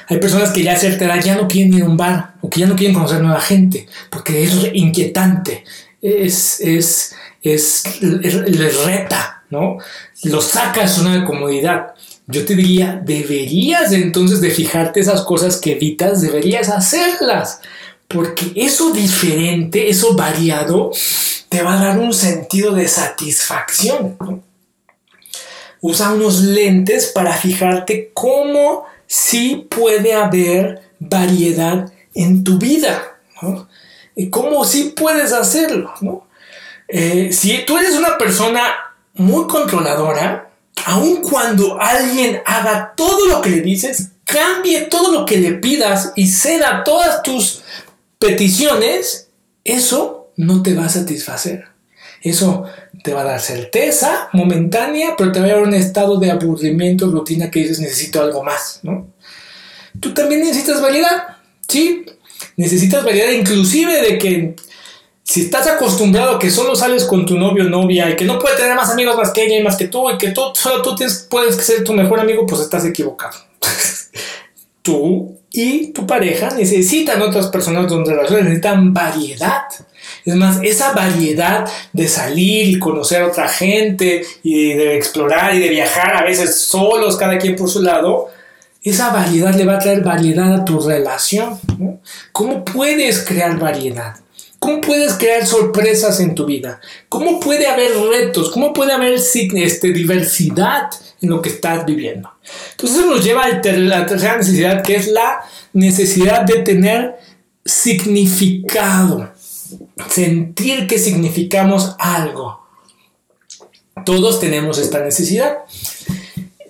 Hay personas que ya a cierta edad ya no quieren ir a un bar o que ya no quieren conocer nueva gente porque es inquietante, es, es, es, les reta, ¿no? Lo saca de su zona de comodidad. Yo te diría, deberías entonces de fijarte esas cosas que evitas, deberías hacerlas, porque eso diferente, eso variado, te va a dar un sentido de satisfacción. ¿no? Usa unos lentes para fijarte cómo sí puede haber variedad en tu vida, ¿no? Y cómo sí puedes hacerlo, ¿no? Eh, si tú eres una persona muy controladora, aun cuando alguien haga todo lo que le dices, cambie todo lo que le pidas y ceda todas tus peticiones, eso no te va a satisfacer. Eso te va a dar certeza momentánea, pero te va a dar un estado de aburrimiento, rutina que dices necesito algo más, ¿no? Tú también necesitas variedad, ¿sí? Necesitas variedad inclusive de que si estás acostumbrado a que solo sales con tu novio o novia y que no puede tener más amigos más que ella y más que tú y que tú, solo tú puedes ser tu mejor amigo, pues estás equivocado. <laughs> tú y tu pareja necesitan otras personas donde relaciones, necesitan variedad. Es más, esa variedad de salir y conocer a otra gente y de explorar y de viajar a veces solos, cada quien por su lado, esa variedad le va a traer variedad a tu relación. ¿Cómo puedes crear variedad? ¿Cómo puedes crear sorpresas en tu vida? ¿Cómo puede haber retos? ¿Cómo puede haber este, diversidad en lo que estás viviendo? Entonces eso nos lleva a la tercera necesidad, que es la necesidad de tener significado sentir que significamos algo. Todos tenemos esta necesidad.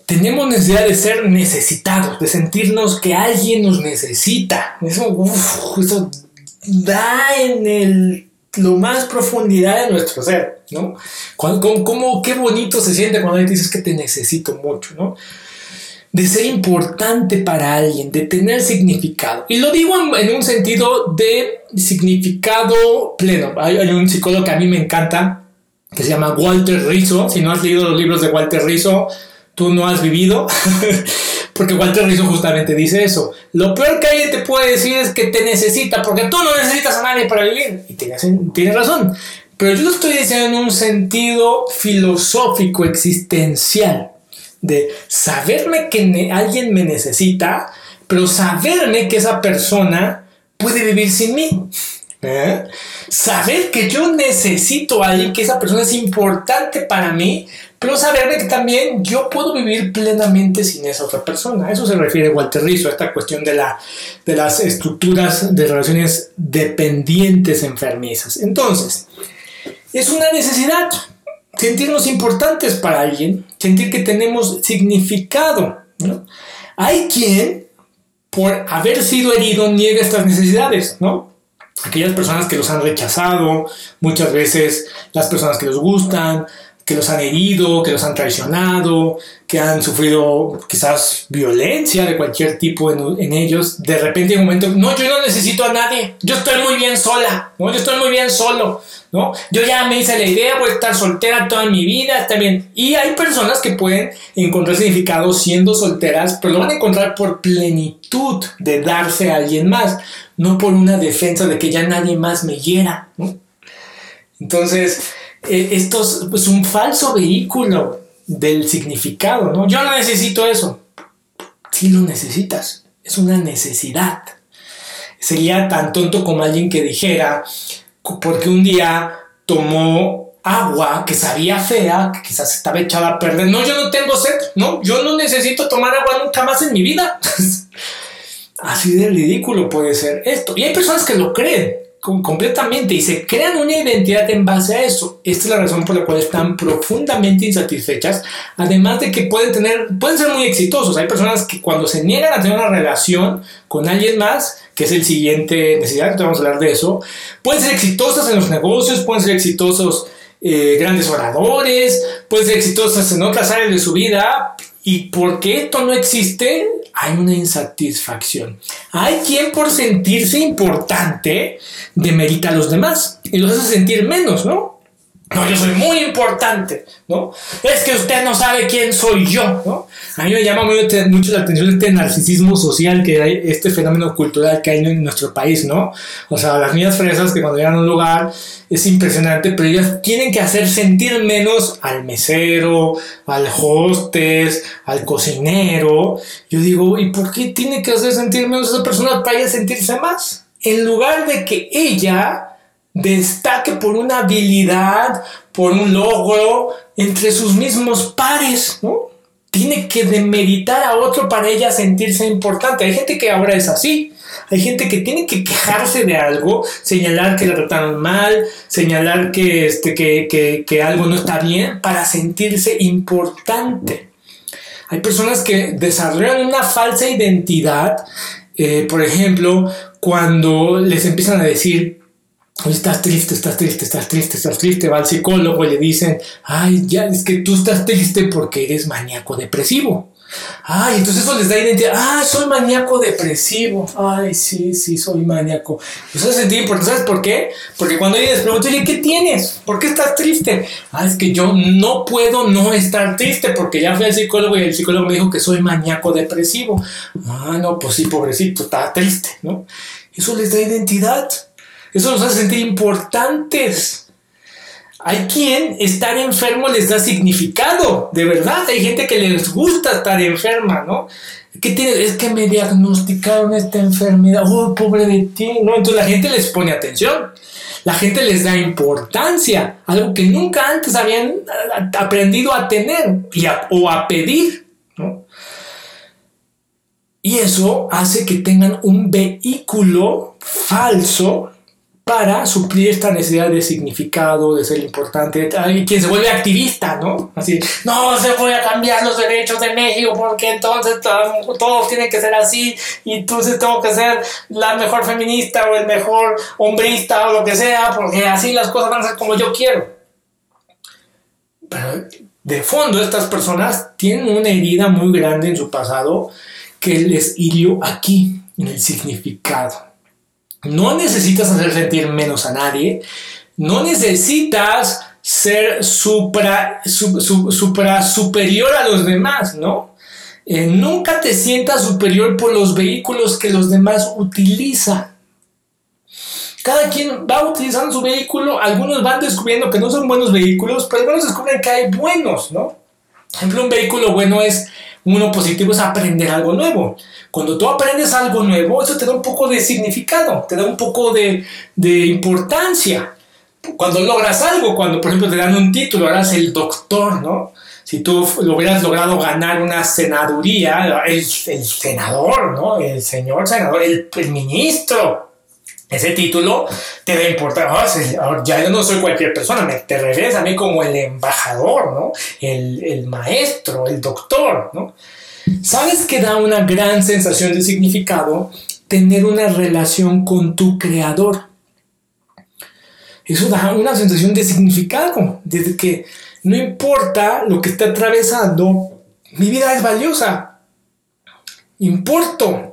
Tenemos necesidad de ser necesitados, de sentirnos que alguien nos necesita. Eso, eso da en el, lo más profundidad de nuestro ser, ¿no? ¿Cómo, qué bonito se siente cuando dices que te necesito mucho, ¿no? De ser importante para alguien, de tener significado. Y lo digo en, un sentido de significado pleno. Hay, un psicólogo que a mí me encanta, que se llama Walter Rizzo. Si no has leído los libros de Walter Rizzo, tú no has vivido. <laughs> porque Walter Rizzo justamente dice eso. Lo peor que alguien te puede decir es que te necesita, porque tú no necesitas a nadie para vivir. Y tienes, tienes razón. Pero yo lo estoy diciendo en un sentido filosófico, existencial de saberme que alguien me necesita, pero saberme que esa persona puede vivir sin mí. ¿Eh? Saber que yo necesito a alguien, que esa persona es importante para mí, pero saberme que también yo puedo vivir plenamente sin esa otra persona. Eso se refiere Walter Rizzo, a esta cuestión de, la, de las estructuras de relaciones dependientes enfermizas. Entonces, es una necesidad sentirnos importantes para alguien, sentir que tenemos significado. Hay quien, por haber sido herido, niega estas necesidades, ¿no? aquellas personas que los han rechazado, muchas veces las personas que los gustan, que los han herido, que los han traicionado, que han sufrido quizás violencia de cualquier tipo en, ellos, de repente en un momento, no, yo no necesito a nadie, yo estoy muy bien sola, ¿no? yo estoy muy bien solo, ¿no? Yo ya me hice la idea, voy a estar soltera toda mi vida, está bien. Y hay personas que pueden encontrar significado siendo solteras, pero lo van a encontrar por plenitud de darse a alguien más, no por una defensa de que ya nadie más me hiera, ¿no? Entonces, eh, esto es un falso vehículo del significado, ¿no? Yo no necesito eso. Sí lo necesitas, es una necesidad. Sería tan tonto como alguien que dijera, porque un día tomó agua que sabía fea, que quizás estaba echada a perder. No, yo no tengo sed, no, yo no necesito tomar agua nunca más en mi vida. <laughs> Así de ridículo puede ser esto. Y hay personas que lo creen completamente y se crean una identidad en base a eso. Esta es la razón por la cual están profundamente insatisfechas, además de que pueden tener, pueden ser muy exitosos. Hay personas que cuando se niegan a tener una relación con alguien más, que es el siguiente necesidad, vamos a hablar de eso, pueden ser exitosas en los negocios, pueden ser exitosos eh, grandes oradores, pueden ser exitosas en otras áreas de su vida, y porque esto no existe, hay una insatisfacción. Hay quien por sentirse importante demerita a los demás y los hace sentir menos, ¿no? No, yo soy muy importante, ¿no? Es que usted no sabe quién soy yo, ¿no? A mí me llama mucho la atención este narcisismo social que hay, este fenómeno cultural que hay en nuestro país, ¿no? O sea, las niñas fresas que cuando llegan a un lugar es impresionante, pero ellas tienen que hacer sentir menos al mesero, al hostes, al cocinero. Yo digo, ¿y por qué tiene que hacer sentir menos a esa persona para ella sentirse más? En lugar de que ella destaque por una habilidad, por un logro entre sus mismos pares, ¿no? Tiene que demeritar a otro para ella sentirse importante. Hay gente que ahora es así. Hay gente que tiene que quejarse de algo, señalar que la trataron mal, señalar que, este, que, que, algo no está bien para sentirse importante. Hay personas que desarrollan una falsa identidad, eh, por ejemplo, cuando les empiezan a decir, estás triste, estás triste, estás triste, estás triste, va al psicólogo y le dicen, ay, ya, es que tú estás triste porque eres maníaco depresivo. Ay, entonces eso les da identidad. Ah, soy maníaco depresivo. Ay, sí, sí, soy maníaco. Eso. ¿Sabes por qué? Porque cuando alguien les pregunta, oye, ¿qué tienes? ¿Por qué estás triste? Ah, es que yo no puedo no estar triste porque ya fui al psicólogo y el psicólogo me dijo que soy maníaco depresivo. Ah, no, pues sí, pobrecito, está triste, ¿no? Eso les da identidad. Eso nos hace sentir importantes. Hay quien estar enfermo les da significado, de verdad. Hay gente que les gusta estar enferma, ¿no? ¿Qué tiene? Es que me diagnosticaron esta enfermedad. Oh, pobre de ti. Entonces la gente les pone atención. La gente les da importancia, algo que nunca antes habían aprendido a tener y o a pedir, ¿no? Y eso hace que tengan un vehículo falso para suplir esta necesidad de significado, de ser importante. Hay quien se vuelve activista, ¿no? Así, no se voy a cambiar los derechos de México porque entonces todos tienen que ser así y entonces tengo que ser la mejor feminista o el mejor hombrista o lo que sea porque así las cosas van a ser como yo quiero. Pero de fondo estas personas tienen una herida muy grande en su pasado que les hirió aquí, en el significado no necesitas hacer sentir menos a nadie. No necesitas ser supra, superior a los demás, ¿no? Eh, nunca te sientas superior por los vehículos que los demás utilizan. Cada quien va utilizando su vehículo, algunos van descubriendo que no son buenos vehículos, pero algunos descubren que hay buenos, ¿no? Por ejemplo, un vehículo bueno es, uno positivo es aprender algo nuevo. Cuando tú aprendes algo nuevo, eso te da un poco de significado, te da un poco de, de importancia. Cuando logras algo, cuando por ejemplo te dan un título, eras el doctor, ¿no? Si tú lo hubieras logrado ganar una senaduría, el, el senador, ¿no? El señor senador, el, el ministro, ese título te da importancia. ya yo no soy cualquier persona, te refieres a mí como el embajador, ¿no? El, el, maestro, el doctor, ¿no? ¿Sabes que da una gran sensación de significado tener una relación con tu creador? Eso da una sensación de significado, desde que no importa lo que esté atravesando, mi vida es valiosa. Importo.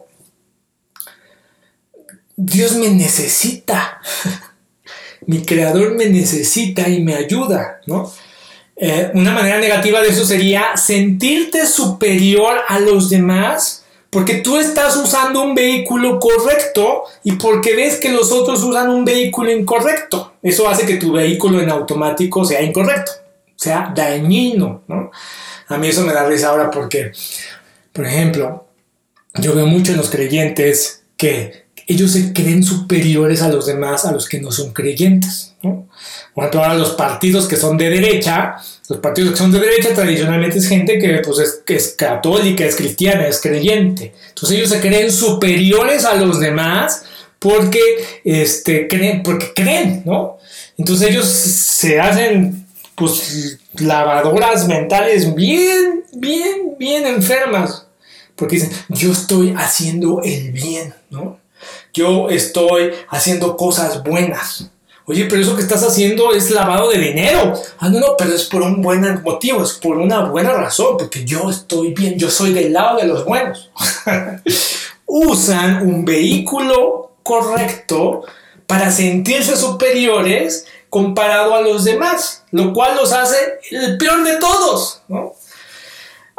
Dios me necesita. <laughs> Mi creador me necesita y me ayuda, ¿no? Eh, una manera negativa de eso sería sentirte superior a los demás porque tú estás usando un vehículo correcto y porque ves que los otros usan un vehículo incorrecto. Eso hace que tu vehículo en automático sea incorrecto, sea dañino, ¿no? A mí eso me da risa ahora porque, por ejemplo, yo veo mucho en los creyentes que ellos se creen superiores a los demás, a los que no son creyentes. ¿no? Por ejemplo, ahora los partidos que son de derecha, los partidos que son de derecha tradicionalmente es gente que, pues, es, es católica, es cristiana, es creyente. Entonces ellos se creen superiores a los demás porque, este, creen, porque creen, ¿no? Entonces ellos se hacen pues lavadoras mentales bien, bien, bien enfermas. Porque dicen, yo estoy haciendo el bien, ¿no? Yo estoy haciendo cosas buenas. Oye, pero eso que estás haciendo es lavado de dinero. Ah, no, no, pero es por un buen motivo, es por una buena razón, porque yo estoy bien, yo soy del lado de los buenos. <laughs> Usan un vehículo correcto para sentirse superiores comparado a los demás, lo cual los hace el peor de todos, ¿no?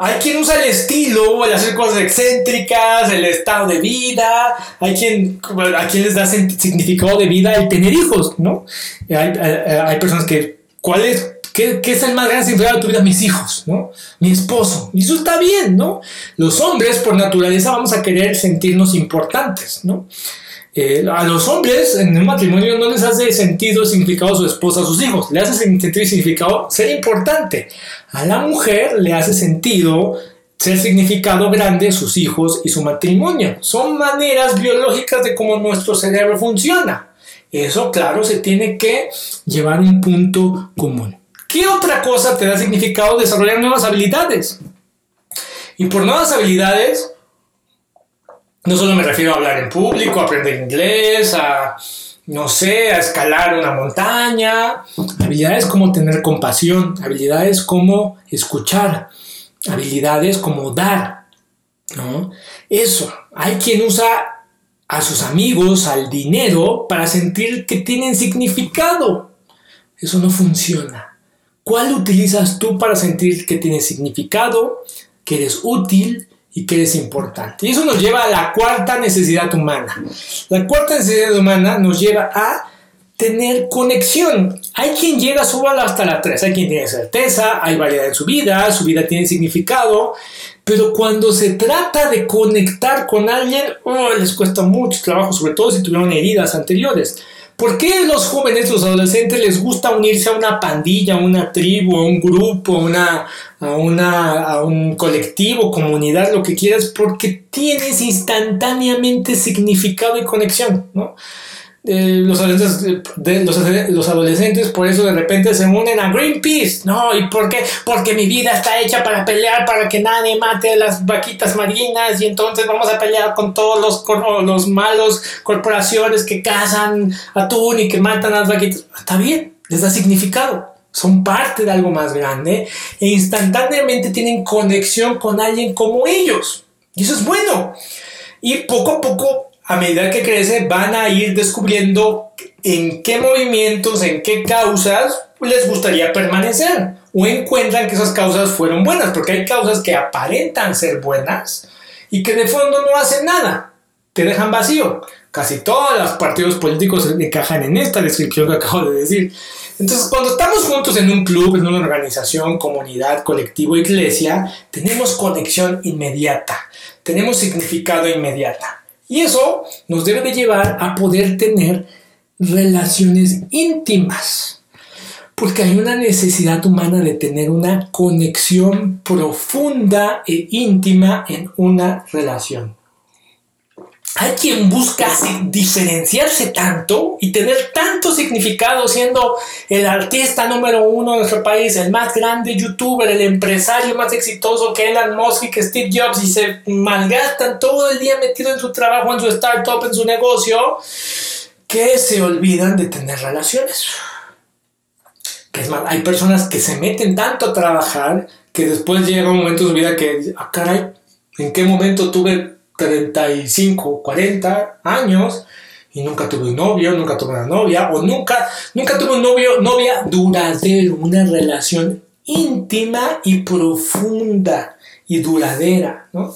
Hay quien usa el estilo, el hacer cosas excéntricas, el estado de vida, hay quien, a quien les da significado de vida el tener hijos, ¿no? Hay, hay, personas que, ¿cuál es, qué, es el más grande significado de tu vida? Mis hijos, ¿no? Mi esposo. Y eso está bien, ¿no? Los hombres, por naturaleza, vamos a querer sentirnos importantes, ¿no? Eh, a los hombres en un matrimonio no les hace sentido significado su esposa, a sus hijos, le hace sentido y significado ser importante. A la mujer le hace sentido ser significado grande sus hijos y su matrimonio. Son maneras biológicas de cómo nuestro cerebro funciona. Eso, claro, se tiene que llevar un punto común. ¿Qué otra cosa te da significado desarrollar nuevas habilidades? Y por nuevas habilidades, no solo me refiero a hablar en público, a aprender inglés, a, no sé, a escalar una montaña. Habilidades como tener compasión, habilidades como escuchar, habilidades como dar. ¿no? Eso, hay quien usa a sus amigos, al dinero, para sentir que tienen significado. Eso no funciona. ¿Cuál utilizas tú para sentir que tienes significado, que eres útil, y que es importante. Y eso nos lleva a la cuarta necesidad humana. La cuarta necesidad humana nos lleva a tener conexión. Hay quien llega solo hasta la 3, hay quien tiene certeza, hay variedad en su vida, su vida tiene significado, pero cuando se trata de conectar con alguien, oh, les cuesta mucho trabajo, sobre todo si tuvieron heridas anteriores. ¿Por qué los jóvenes, los adolescentes les gusta unirse a una pandilla, a una tribu, a un grupo, a, una, a, una, a un colectivo, comunidad, lo que quieras? Porque tienes instantáneamente significado y conexión, ¿no? los, adolescentes, de, los, adolescentes por eso de repente se unen a Greenpeace. No, ¿y por qué? Porque mi vida está hecha para pelear para que nadie mate a las vaquitas marinas y entonces vamos a pelear con todos los, los malos corporaciones que cazan atún y que matan a las vaquitas. Está bien, les da significado. Son parte de algo más grande e instantáneamente tienen conexión con alguien como ellos. Y eso es bueno. Y poco a poco a medida que crece, van a ir descubriendo en qué movimientos, en qué causas les gustaría permanecer. O encuentran que esas causas fueron buenas, porque hay causas que aparentan ser buenas y que de fondo no hacen nada. te dejan vacío. Casi todos los partidos políticos encajan en esta descripción que acabo de decir. Entonces, cuando estamos juntos en un club, en una organización, comunidad, colectivo, iglesia, tenemos conexión inmediata, tenemos significado inmediata. Y eso nos debe de llevar a poder tener relaciones íntimas. Porque hay una necesidad humana de tener una conexión profunda e íntima en una relación. Hay quien busca diferenciarse tanto y tener tanto significado siendo el artista número uno de nuestro país, el más grande youtuber, el empresario más exitoso que Elon Musk y que Steve Jobs y se malgastan todo el día metido en su trabajo, en su startup, en su negocio, que se olvidan de tener relaciones. Que es más, hay personas que se meten tanto a trabajar que después llega un momento de su vida que, ah, caray, ¿en qué momento tuve 35, 40 años y nunca tuve un novio, nunca tuve una novia o nunca, nunca tuve un novio, novia duradero, una relación íntima y profunda y duradera, ¿no?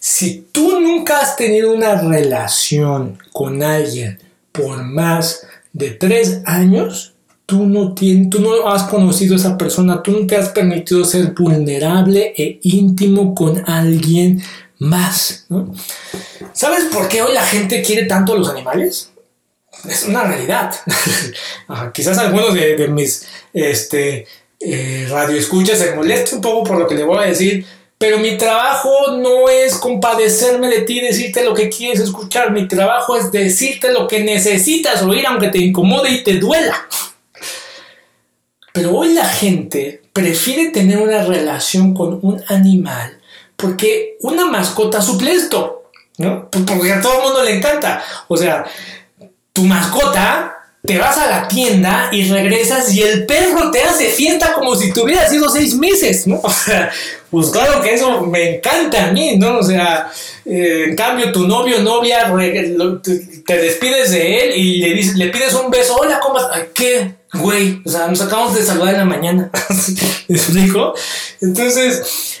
Si tú nunca has tenido una relación con alguien por más de tres años, tú no, tienes, tú no has conocido a esa persona, tú no te has permitido ser vulnerable e íntimo con alguien más. ¿Sabes por qué hoy la gente quiere tanto a los animales? Es una realidad. <laughs> Quizás algunos de, mis este, eh, radioescuchas se molesten un poco por lo que le voy a decir, pero mi trabajo no es compadecerme de ti decirte lo que quieres escuchar. Mi trabajo es decirte lo que necesitas oír, aunque te incomode y te duela. Pero hoy la gente prefiere tener una relación con un animal porque una mascota suple esto, ¿no? Porque a todo el mundo le encanta. O sea, tu mascota, te vas a la tienda y regresas y el perro te hace fiesta como si tuviera sido seis meses, ¿no? <laughs> O sea, pues claro que eso me encanta a mí, ¿no? O sea, eh, en cambio tu novio novia te despides de él y le, dices, le pides un beso, hola, ¿cómo estás? ¿Qué? Güey, o sea, nos acabamos de saludar en la mañana. <laughs> ¿Me explico? Entonces,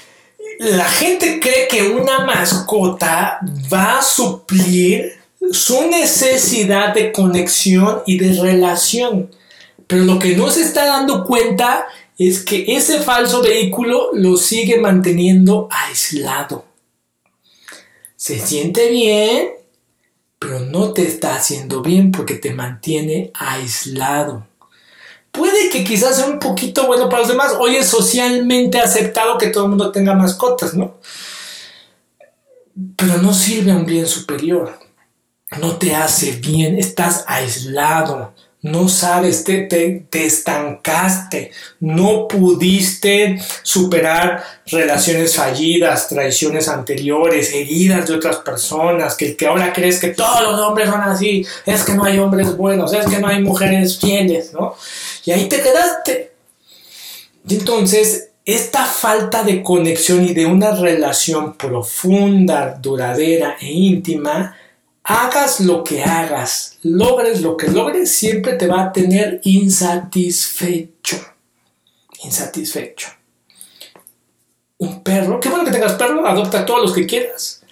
la gente cree que una mascota va a suplir su necesidad de conexión y de relación. Pero lo que no se está dando cuenta es que ese falso vehículo lo sigue manteniendo aislado. Se siente bien, pero no te está haciendo bien porque te mantiene aislado puede que quizás sea un poquito bueno para los demás. Hoy es socialmente aceptado que todo el mundo tenga mascotas, ¿no? Pero no sirve a un bien superior. No te hace bien, estás aislado, no sabes, te, te, estancaste, no pudiste superar relaciones fallidas, traiciones anteriores, heridas de otras personas, que, que ahora crees que todos los hombres son así, es que no hay hombres buenos, es que no hay mujeres fieles, ¿no? Y ahí te quedaste. Y entonces, esta falta de conexión y de una relación profunda, duradera e íntima, hagas lo que hagas, logres lo que logres, siempre te va a tener insatisfecho. Insatisfecho. Un perro, qué bueno que tengas perro, adopta a todos los que quieras,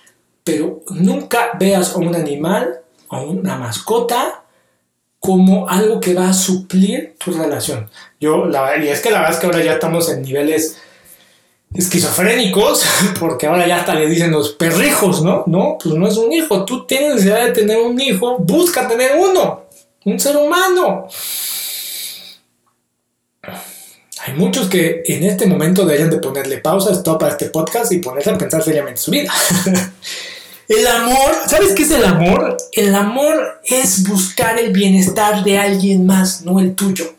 pero nunca veas a un animal, a una mascota, como algo que va a suplir tu relación. Yo, la, y es que la verdad es que ahora ya estamos en niveles esquizofrénicos, <laughs> porque ahora ya hasta le dicen los perrijos, ¿no? No, pues no es un hijo, tú tienes necesidad de tener un hijo, busca tener uno, un ser humano. Hay muchos que en este momento deberían de ponerle pausa, stop a este podcast y ponerse a pensar seriamente su vida. <laughs> El amor, ¿sabes qué es el amor? El amor es buscar el bienestar de alguien más, no el tuyo.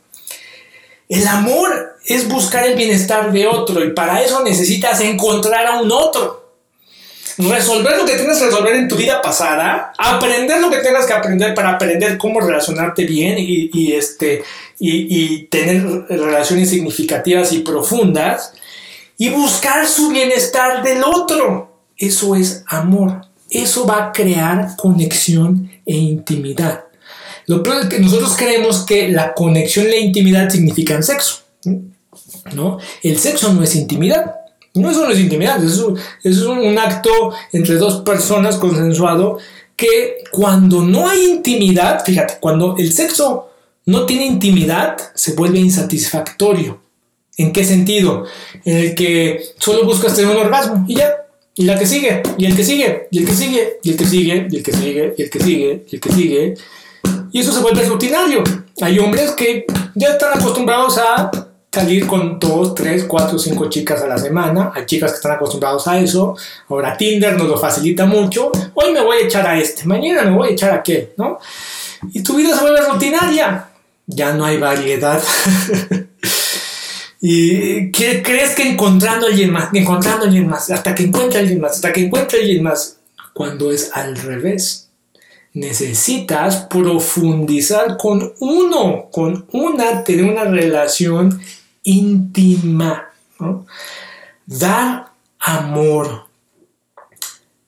El amor es buscar el bienestar de otro y para eso necesitas encontrar a un otro. Resolver lo que tengas que resolver en tu vida pasada, aprender lo que tengas que aprender para aprender cómo relacionarte bien y, este, y tener relaciones significativas y profundas y buscar su bienestar del otro. Eso es amor. Eso va a crear conexión e intimidad. Lo peor es que nosotros creemos que la conexión y la intimidad significan sexo. ¿no? El sexo no es intimidad. No, eso no es intimidad. es un acto entre dos personas consensuado que cuando no hay intimidad, fíjate, cuando el sexo no tiene intimidad, se vuelve insatisfactorio. ¿En qué sentido? En el que solo buscas tener un orgasmo y ya. Y la que sigue, y el que sigue, y el que sigue, y el que sigue, y el que sigue, y el que sigue, y el que sigue. Y eso se vuelve rutinario. Hay hombres que ya están acostumbrados a salir con dos, tres, cuatro, cinco chicas a la semana. Hay chicas que están acostumbrados a eso. Ahora Tinder nos lo facilita mucho. Hoy me voy a echar a este, mañana me voy a echar a aquel, ¿no? Y tu vida se vuelve rutinaria. Ya no hay variedad. <laughs> ¿Y crees que encontrando a alguien más, encontrando alguien más, hasta que encuentre a alguien más, hasta que encuentre a alguien más, cuando es al revés? Necesitas profundizar con uno, con una, tener una relación íntima, Dar amor,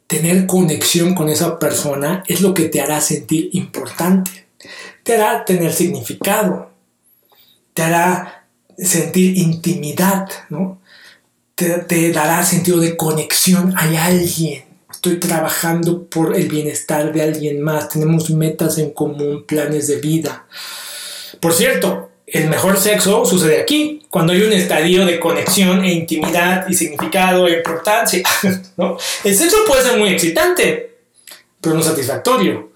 tener conexión con esa persona es lo que te hará sentir importante, te hará tener significado, te hará sentir intimidad, ¿no? Te, dará sentido de conexión. Hay alguien. Estoy trabajando por el bienestar de alguien más. Tenemos metas en común, planes de vida. Por cierto, el mejor sexo sucede aquí, cuando hay un estadio de conexión e intimidad y significado e importancia. <laughs> ¿no? El sexo puede ser muy excitante, pero no satisfactorio.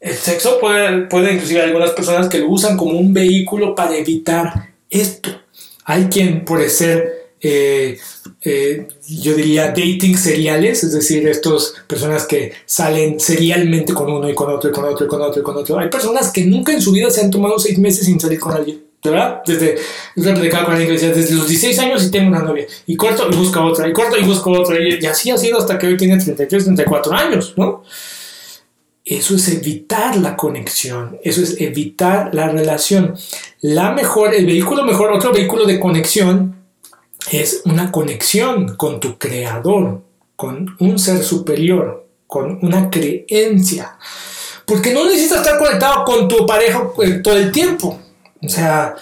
El sexo puede, puede inclusive algunas personas que lo usan como un vehículo para evitar esto. Hay quien puede ser, eh, eh, yo diría, dating seriales, es decir, estas personas que salen serialmente con uno y con otro y con otro y con otro y con otro. Hay personas que nunca en su vida se han tomado seis meses sin salir con alguien. ¿verdad? Desde, desde los 16 años y tengo una novia, y corto y busca otra, y corto y busco otra, y, así ha sido hasta que hoy tiene 33, 34 años, ¿no? Eso es evitar la conexión, eso es evitar la relación. La mejor, el vehículo mejor, otro vehículo de conexión es una conexión con tu creador, con un ser superior, con una creencia. Porque no necesitas estar conectado con tu pareja eh, todo el tiempo. O sea,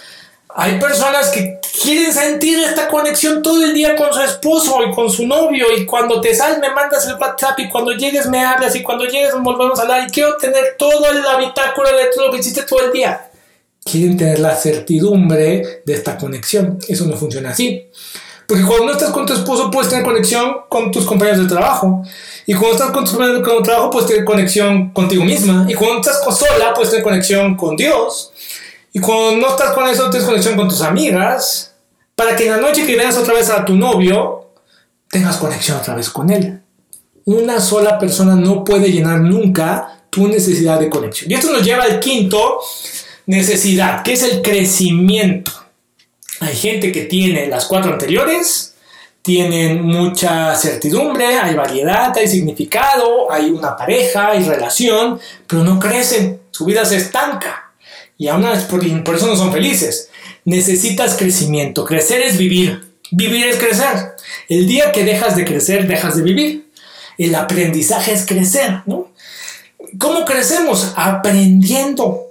hay personas que quieren sentir esta conexión todo el día con su esposo y con su novio y cuando te sales me mandas el WhatsApp y cuando llegues me hablas y cuando llegues volvemos a hablar y quiero tener todo el habitáculo de todo lo que hiciste todo el día. Quieren tener la certidumbre de esta conexión. Eso no funciona así. Porque cuando no estás con tu esposo puedes tener conexión con tus compañeros de trabajo. Y cuando estás con tus compañeros de trabajo puedes tener conexión contigo misma. Y cuando estás sola puedes tener conexión con Dios. Y cuando no estás con eso, tienes conexión con tus amigas, para que en la noche que veas otra vez a tu novio, tengas conexión otra vez con él. Una sola persona no puede llenar nunca tu necesidad de conexión. Y esto nos lleva al quinto necesidad, que es el crecimiento. Hay gente que tiene las cuatro anteriores, tienen mucha certidumbre, hay variedad, hay significado, hay una pareja, hay relación, pero no crecen, su vida se estanca y aún por, eso no son felices. Necesitas crecimiento. Crecer es vivir. Vivir es crecer. El día que dejas de crecer, dejas de vivir. El aprendizaje es crecer, ¿no? ¿Cómo crecemos? Aprendiendo.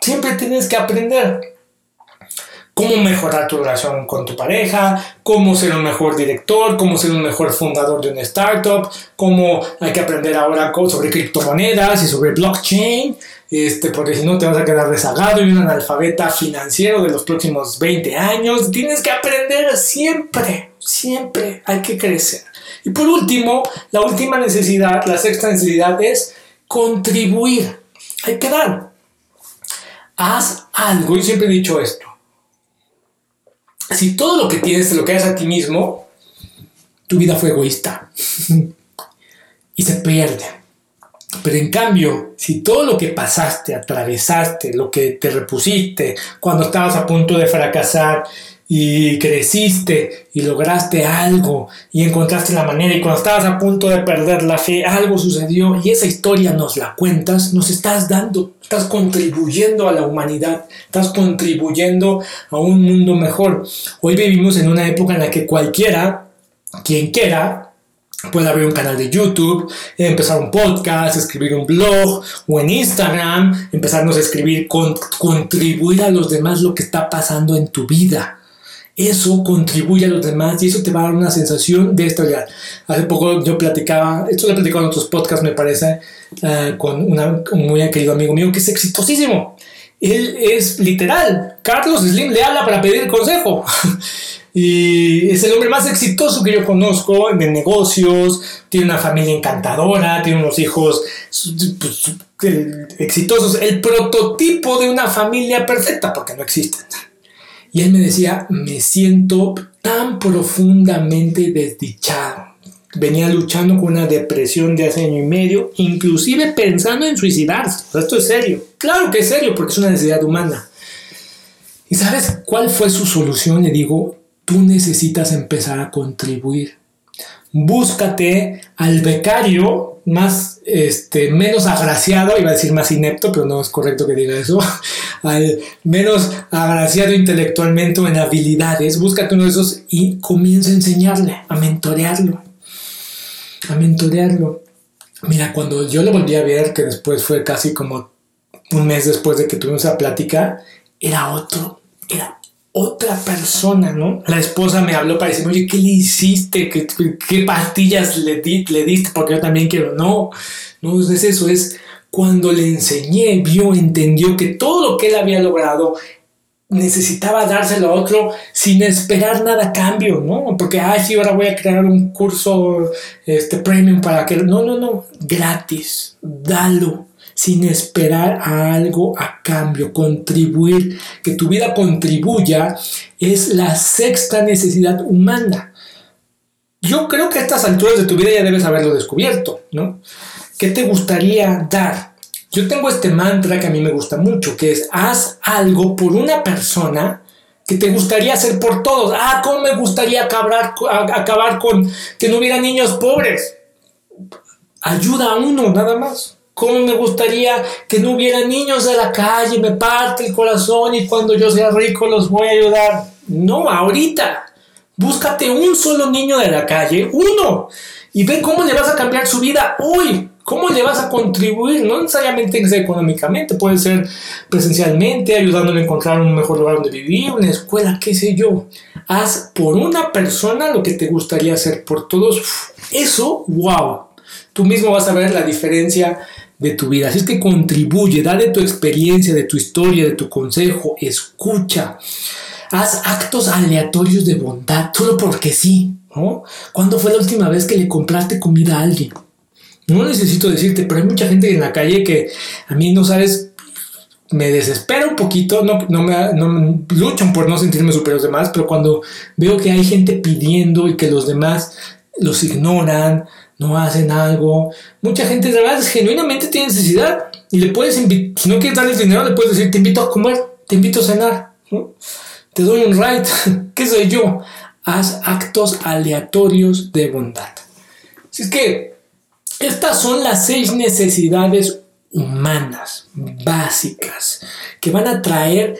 Siempre tienes que aprender cómo mejorar tu relación con tu pareja, cómo ser un mejor director, cómo ser un mejor fundador de una startup, cómo hay que aprender ahora sobre criptomonedas y sobre blockchain, este, porque si no te vas a quedar rezagado y un analfabeta financiero de los próximos 20 años. Tienes que aprender siempre, siempre hay que crecer. Y por último, la última necesidad, la sexta necesidad es contribuir. Hay que dar. Haz algo. Yo siempre he dicho esto si todo lo que tienes te lo quedas a ti mismo, tu vida fue egoísta <laughs> y se pierde. Pero en cambio, si todo lo que pasaste, atravesaste, lo que te repusiste cuando estabas a punto de fracasar y creciste y lograste algo y encontraste la manera y cuando estabas a punto de perder la fe, algo sucedió y esa historia nos la cuentas, nos estás dando, estás contribuyendo a la humanidad, estás contribuyendo a un mundo mejor. Hoy vivimos en una época en la que cualquiera, quien quiera, puede abrir un canal de YouTube, empezar un podcast, escribir un blog o en Instagram, empezarnos a escribir, con, contribuir a los demás lo que está pasando en tu vida eso contribuye a los demás y eso te va a dar una sensación de estabilidad. Hace poco yo platicaba, esto lo he platicado en otros podcasts, me parece, eh, con un muy querido amigo mío que es exitosísimo. Él es literal, Carlos Slim le habla para pedir consejo. <laughs> y es el hombre más exitoso que yo conozco en negocios, tiene una familia encantadora, tiene unos hijos pues, exitosos, el prototipo de una familia perfecta, porque no existen. Y él me decía, me siento tan profundamente desdichado. Venía luchando con una depresión de hace año y medio, inclusive pensando en suicidarse. Esto es serio. Claro que es serio porque es una necesidad humana. ¿Y sabes cuál fue su solución? Le digo, tú necesitas empezar a contribuir. Búscate al becario más, este, menos agraciado, iba a decir más inepto, pero no es correcto que diga eso, <laughs> al menos agraciado intelectualmente o en habilidades, búscate uno de esos y comienza a enseñarle, a mentorearlo, a mentorearlo. Mira, cuando yo lo volví a ver, que después fue casi como un mes después de que tuvimos esa plática, era otro, era otra persona, ¿no? La esposa me habló para decirme, oye, ¿qué le hiciste? ¿Qué, pastillas le, di, le diste? Porque yo también quiero. No, no es eso, es cuando le enseñé, vio, entendió que todo lo que él había logrado necesitaba dárselo a otro sin esperar nada a cambio, ¿no? Porque, ay, sí, ahora voy a crear un curso este, premium para que... No, no, no, gratis, dalo sin esperar a algo a cambio, contribuir, que tu vida contribuya, es la sexta necesidad humana. Yo creo que a estas alturas de tu vida ya debes haberlo descubierto, ¿no? ¿Qué te gustaría dar? Yo tengo este mantra que a mí me gusta mucho, que es haz algo por una persona que te gustaría hacer por todos. Ah, ¿cómo me gustaría acabar, acabar con que no hubiera niños pobres? Ayuda a uno, nada más. ¿Cómo me gustaría que no hubiera niños de la calle? Me parte el corazón y cuando yo sea rico los voy a ayudar. No, ahorita. Búscate un solo niño de la calle, uno, y ve cómo le vas a cambiar su vida hoy. ¿Cómo le vas a contribuir? No necesariamente económicamente, puede ser presencialmente, ayudándole a encontrar un mejor lugar donde vivir, una escuela, qué sé yo. Haz por una persona lo que te gustaría hacer por todos. Eso, wow. Tú mismo vas a ver la diferencia de tu vida. Así es que contribuye, da de tu experiencia, de tu historia, de tu consejo, escucha. Haz actos aleatorios de bondad, solo porque sí. ¿no? ¿Cuándo fue la última vez que le compraste comida a alguien? No necesito decirte, pero hay mucha gente en la calle que a mí no sabes, me desespera un poquito, no, no, me, no luchan por no sentirme superior a los pero cuando veo que hay gente pidiendo y que los demás los ignoran, no hacen algo. Mucha gente de verdad genuinamente tiene necesidad y le puedes invitar, si no quieres darles dinero, le puedes decir, te invito a comer, te invito a cenar, te doy un ride, <laughs> ¿qué soy yo? Haz actos aleatorios de bondad. Así es que estas son las seis necesidades humanas básicas que van a traer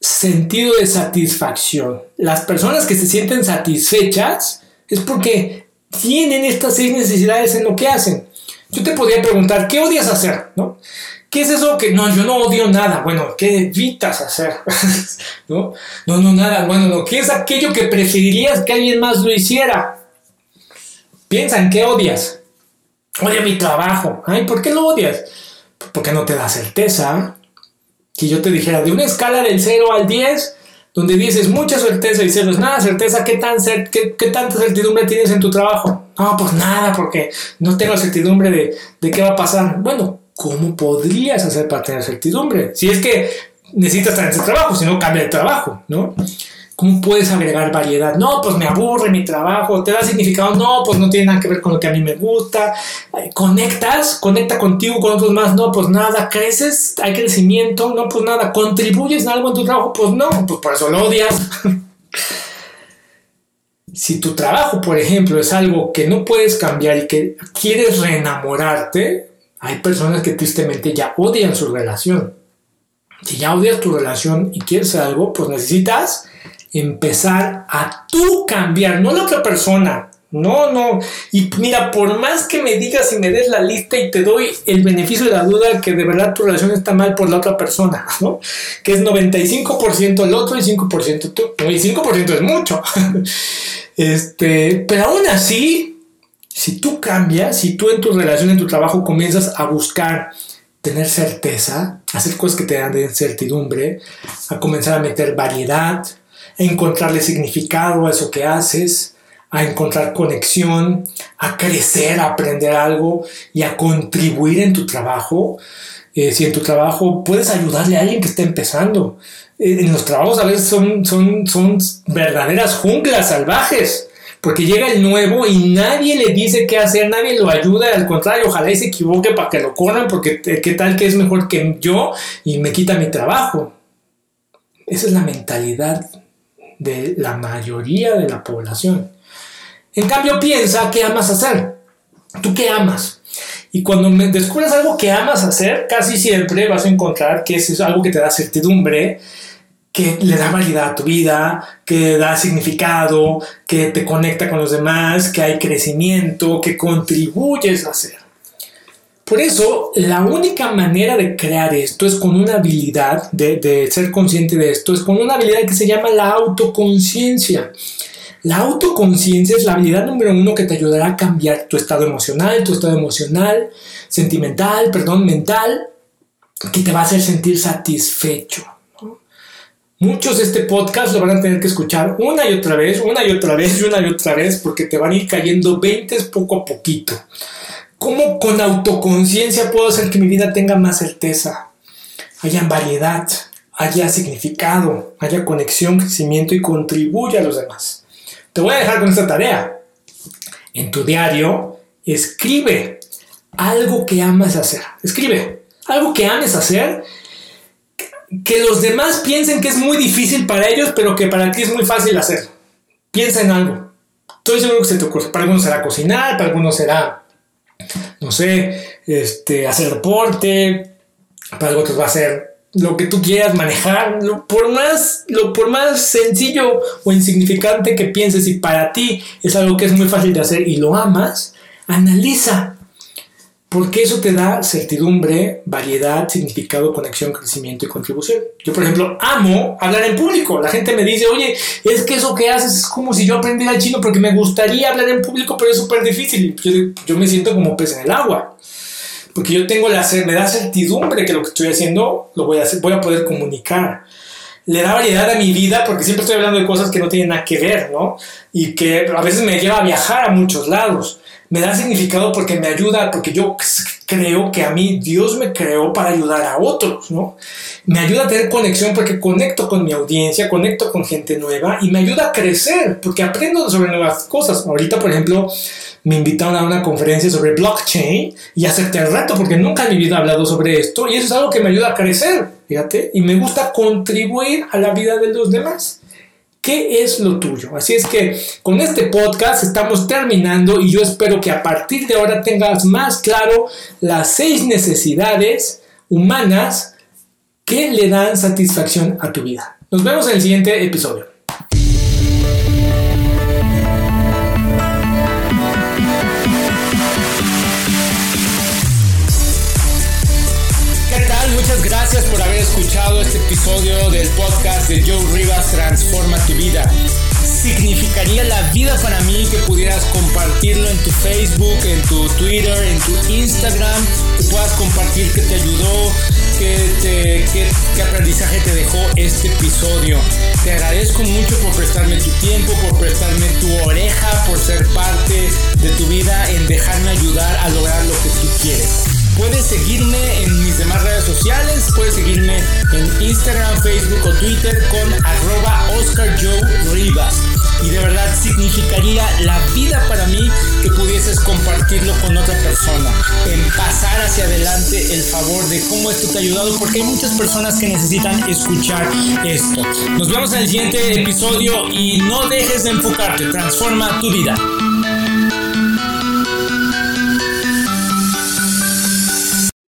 sentido de satisfacción. Las personas que se sienten satisfechas es porque tienen estas seis necesidades en lo que hacen. Yo te podría preguntar, ¿qué odias hacer? ¿No? ¿Qué es eso que no, yo no odio nada? Bueno, ¿qué evitas hacer? <laughs> ¿No? No, no, nada. Bueno, no, ¿qué es aquello que preferirías que alguien más lo hiciera? Piensa en qué odias. Odio mi trabajo. Ay, ¿por qué lo odias? Porque no te da certeza. Si yo te dijera de una escala del 0 al 10, donde dices mucha certeza y cero es nada certeza, ¿qué, tan qué, tanta certidumbre tienes en tu trabajo? No, pues nada, porque no tengo certidumbre de, de qué va a pasar. Bueno, ¿cómo podrías hacer para tener certidumbre? Si es que necesitas tener ese trabajo, si no, cambia de trabajo, ¿no? ¿Cómo puedes agregar variedad? No, pues me aburre mi trabajo, te da significado, no, pues no tiene nada que ver con lo que a mí me gusta. Conectas, conecta contigo, con otros más, no, pues nada, creces, hay crecimiento, no, pues nada, contribuyes en algo en tu trabajo, pues no, pues por eso lo odias. <laughs> si tu trabajo, por ejemplo, es algo que no puedes cambiar y que quieres reenamorarte, hay personas que tristemente ya odian su relación. Si ya odias tu relación y quieres algo, pues necesitas empezar a tú cambiar, no la otra persona, No, no. Y mira, por más que me digas y me des la lista y te doy el beneficio de la duda que de verdad tu relación está mal por la otra persona, <laughs> ¿no? Que es 95% el otro y 5% tú. Y 5% es mucho. <laughs> Este, pero aún así, si tú cambias, si tú en tu relación, en tu trabajo comienzas a buscar tener certeza, hacer cosas que te dan de certidumbre, a comenzar a meter variedad, a encontrarle significado a eso que haces, a encontrar conexión, a crecer, a aprender algo y a contribuir en tu trabajo. Eh, si en tu trabajo puedes ayudarle a alguien que está empezando. Eh, en los trabajos a veces son, son, son verdaderas junglas salvajes, porque llega el nuevo y nadie le dice qué hacer, nadie lo ayuda, al contrario, ojalá y se equivoque para que lo corran, porque eh, qué tal que es mejor que yo y me quita mi trabajo. Esa es la mentalidad de la mayoría de la población. En cambio, piensa qué amas hacer. ¿Tú qué amas? Y cuando descubres algo que amas hacer, casi siempre vas a encontrar que es algo que te da certidumbre, que le da validad a tu vida, que da significado, que te conecta con los demás, que hay crecimiento, que contribuyes a hacer. Por eso, la única manera de crear esto es con una habilidad, de, de ser consciente de esto, es con una habilidad que se llama la autoconciencia. La autoconciencia es la habilidad número uno que te ayudará a cambiar tu estado emocional, tu estado emocional, sentimental, perdón, mental, que te va a hacer sentir satisfecho. Muchos de este podcast lo van a tener que escuchar una y otra vez, una y otra vez y <laughs> una y otra vez, porque te van a ir cayendo 20 poco a poquito. ¿Cómo con autoconciencia puedo hacer que mi vida tenga más certeza? Haya variedad, haya significado, haya conexión, crecimiento y contribuya a los demás. Te voy a dejar con esta tarea. En tu diario, escribe algo que amas hacer. Escribe algo que ames hacer, que los demás piensen que es muy difícil para ellos, pero que para ti es muy fácil hacer. Piensa en algo. Estoy seguro que se te ocurre. Para algunos será cocinar, para algunos será, no sé, este, hacer deporte, para otros va a ser lo que tú quieras manejar, por, más, lo, por más sencillo o insignificante que pienses y para ti es algo que es muy fácil de hacer y lo amas, analiza. Porque eso te da certidumbre, variedad, significado, conexión, crecimiento y contribución. Yo, por ejemplo, amo hablar en público. La gente me dice, oye, es que eso que haces es como si yo aprendiera chino porque me gustaría hablar en público, pero es súper difícil. Yo, yo me siento como pez en el agua porque yo tengo la, me da certidumbre que lo que estoy haciendo lo voy a hacer, voy a poder comunicar. Le da variedad a mi vida porque siempre estoy hablando de cosas que no tienen nada que ver, ¿no? Y que a veces me lleva a viajar a muchos lados. Me da significado porque me ayuda, porque yo creo que a mí Dios me creó para ayudar a otros, ¿no? Me ayuda a tener conexión porque conecto con mi audiencia, conecto con gente nueva y me ayuda a crecer porque aprendo sobre nuevas cosas. Ahorita, por ejemplo, me invitaron a una conferencia sobre blockchain y acepté el reto porque nunca en mi vida he hablado sobre esto y eso es algo que me ayuda a crecer, fíjate, y me gusta contribuir a la vida de los demás. ¿Qué es lo tuyo? Así es que con este podcast estamos terminando y yo espero que a partir de ahora tengas más claro las seis necesidades humanas que le dan satisfacción a tu vida. Nos vemos en el siguiente episodio. Gracias por haber escuchado este episodio del podcast de Joe Rivas Transforma tu vida. Significaría la vida para mí que pudieras compartirlo en tu Facebook, en tu Twitter, en tu Instagram, que puedas compartir que te ayudó, que qué aprendizaje te dejó este episodio. Te agradezco mucho por prestarme tu tiempo, por prestarme tu oreja, por ser parte de tu vida, en dejarme ayudar a lograr lo que tú quieres. Puedes seguirme en mis demás redes sociales, puedes seguirme en Instagram, Facebook o Twitter con arroba Oscar Joe Rivas. Y de verdad significaría la vida para mí que pudieses compartirlo con otra persona, en pasar hacia adelante el favor de cómo esto te ha ayudado, porque hay muchas personas que necesitan escuchar esto. Nos vemos en el siguiente episodio y no dejes de enfocarte, transforma tu vida.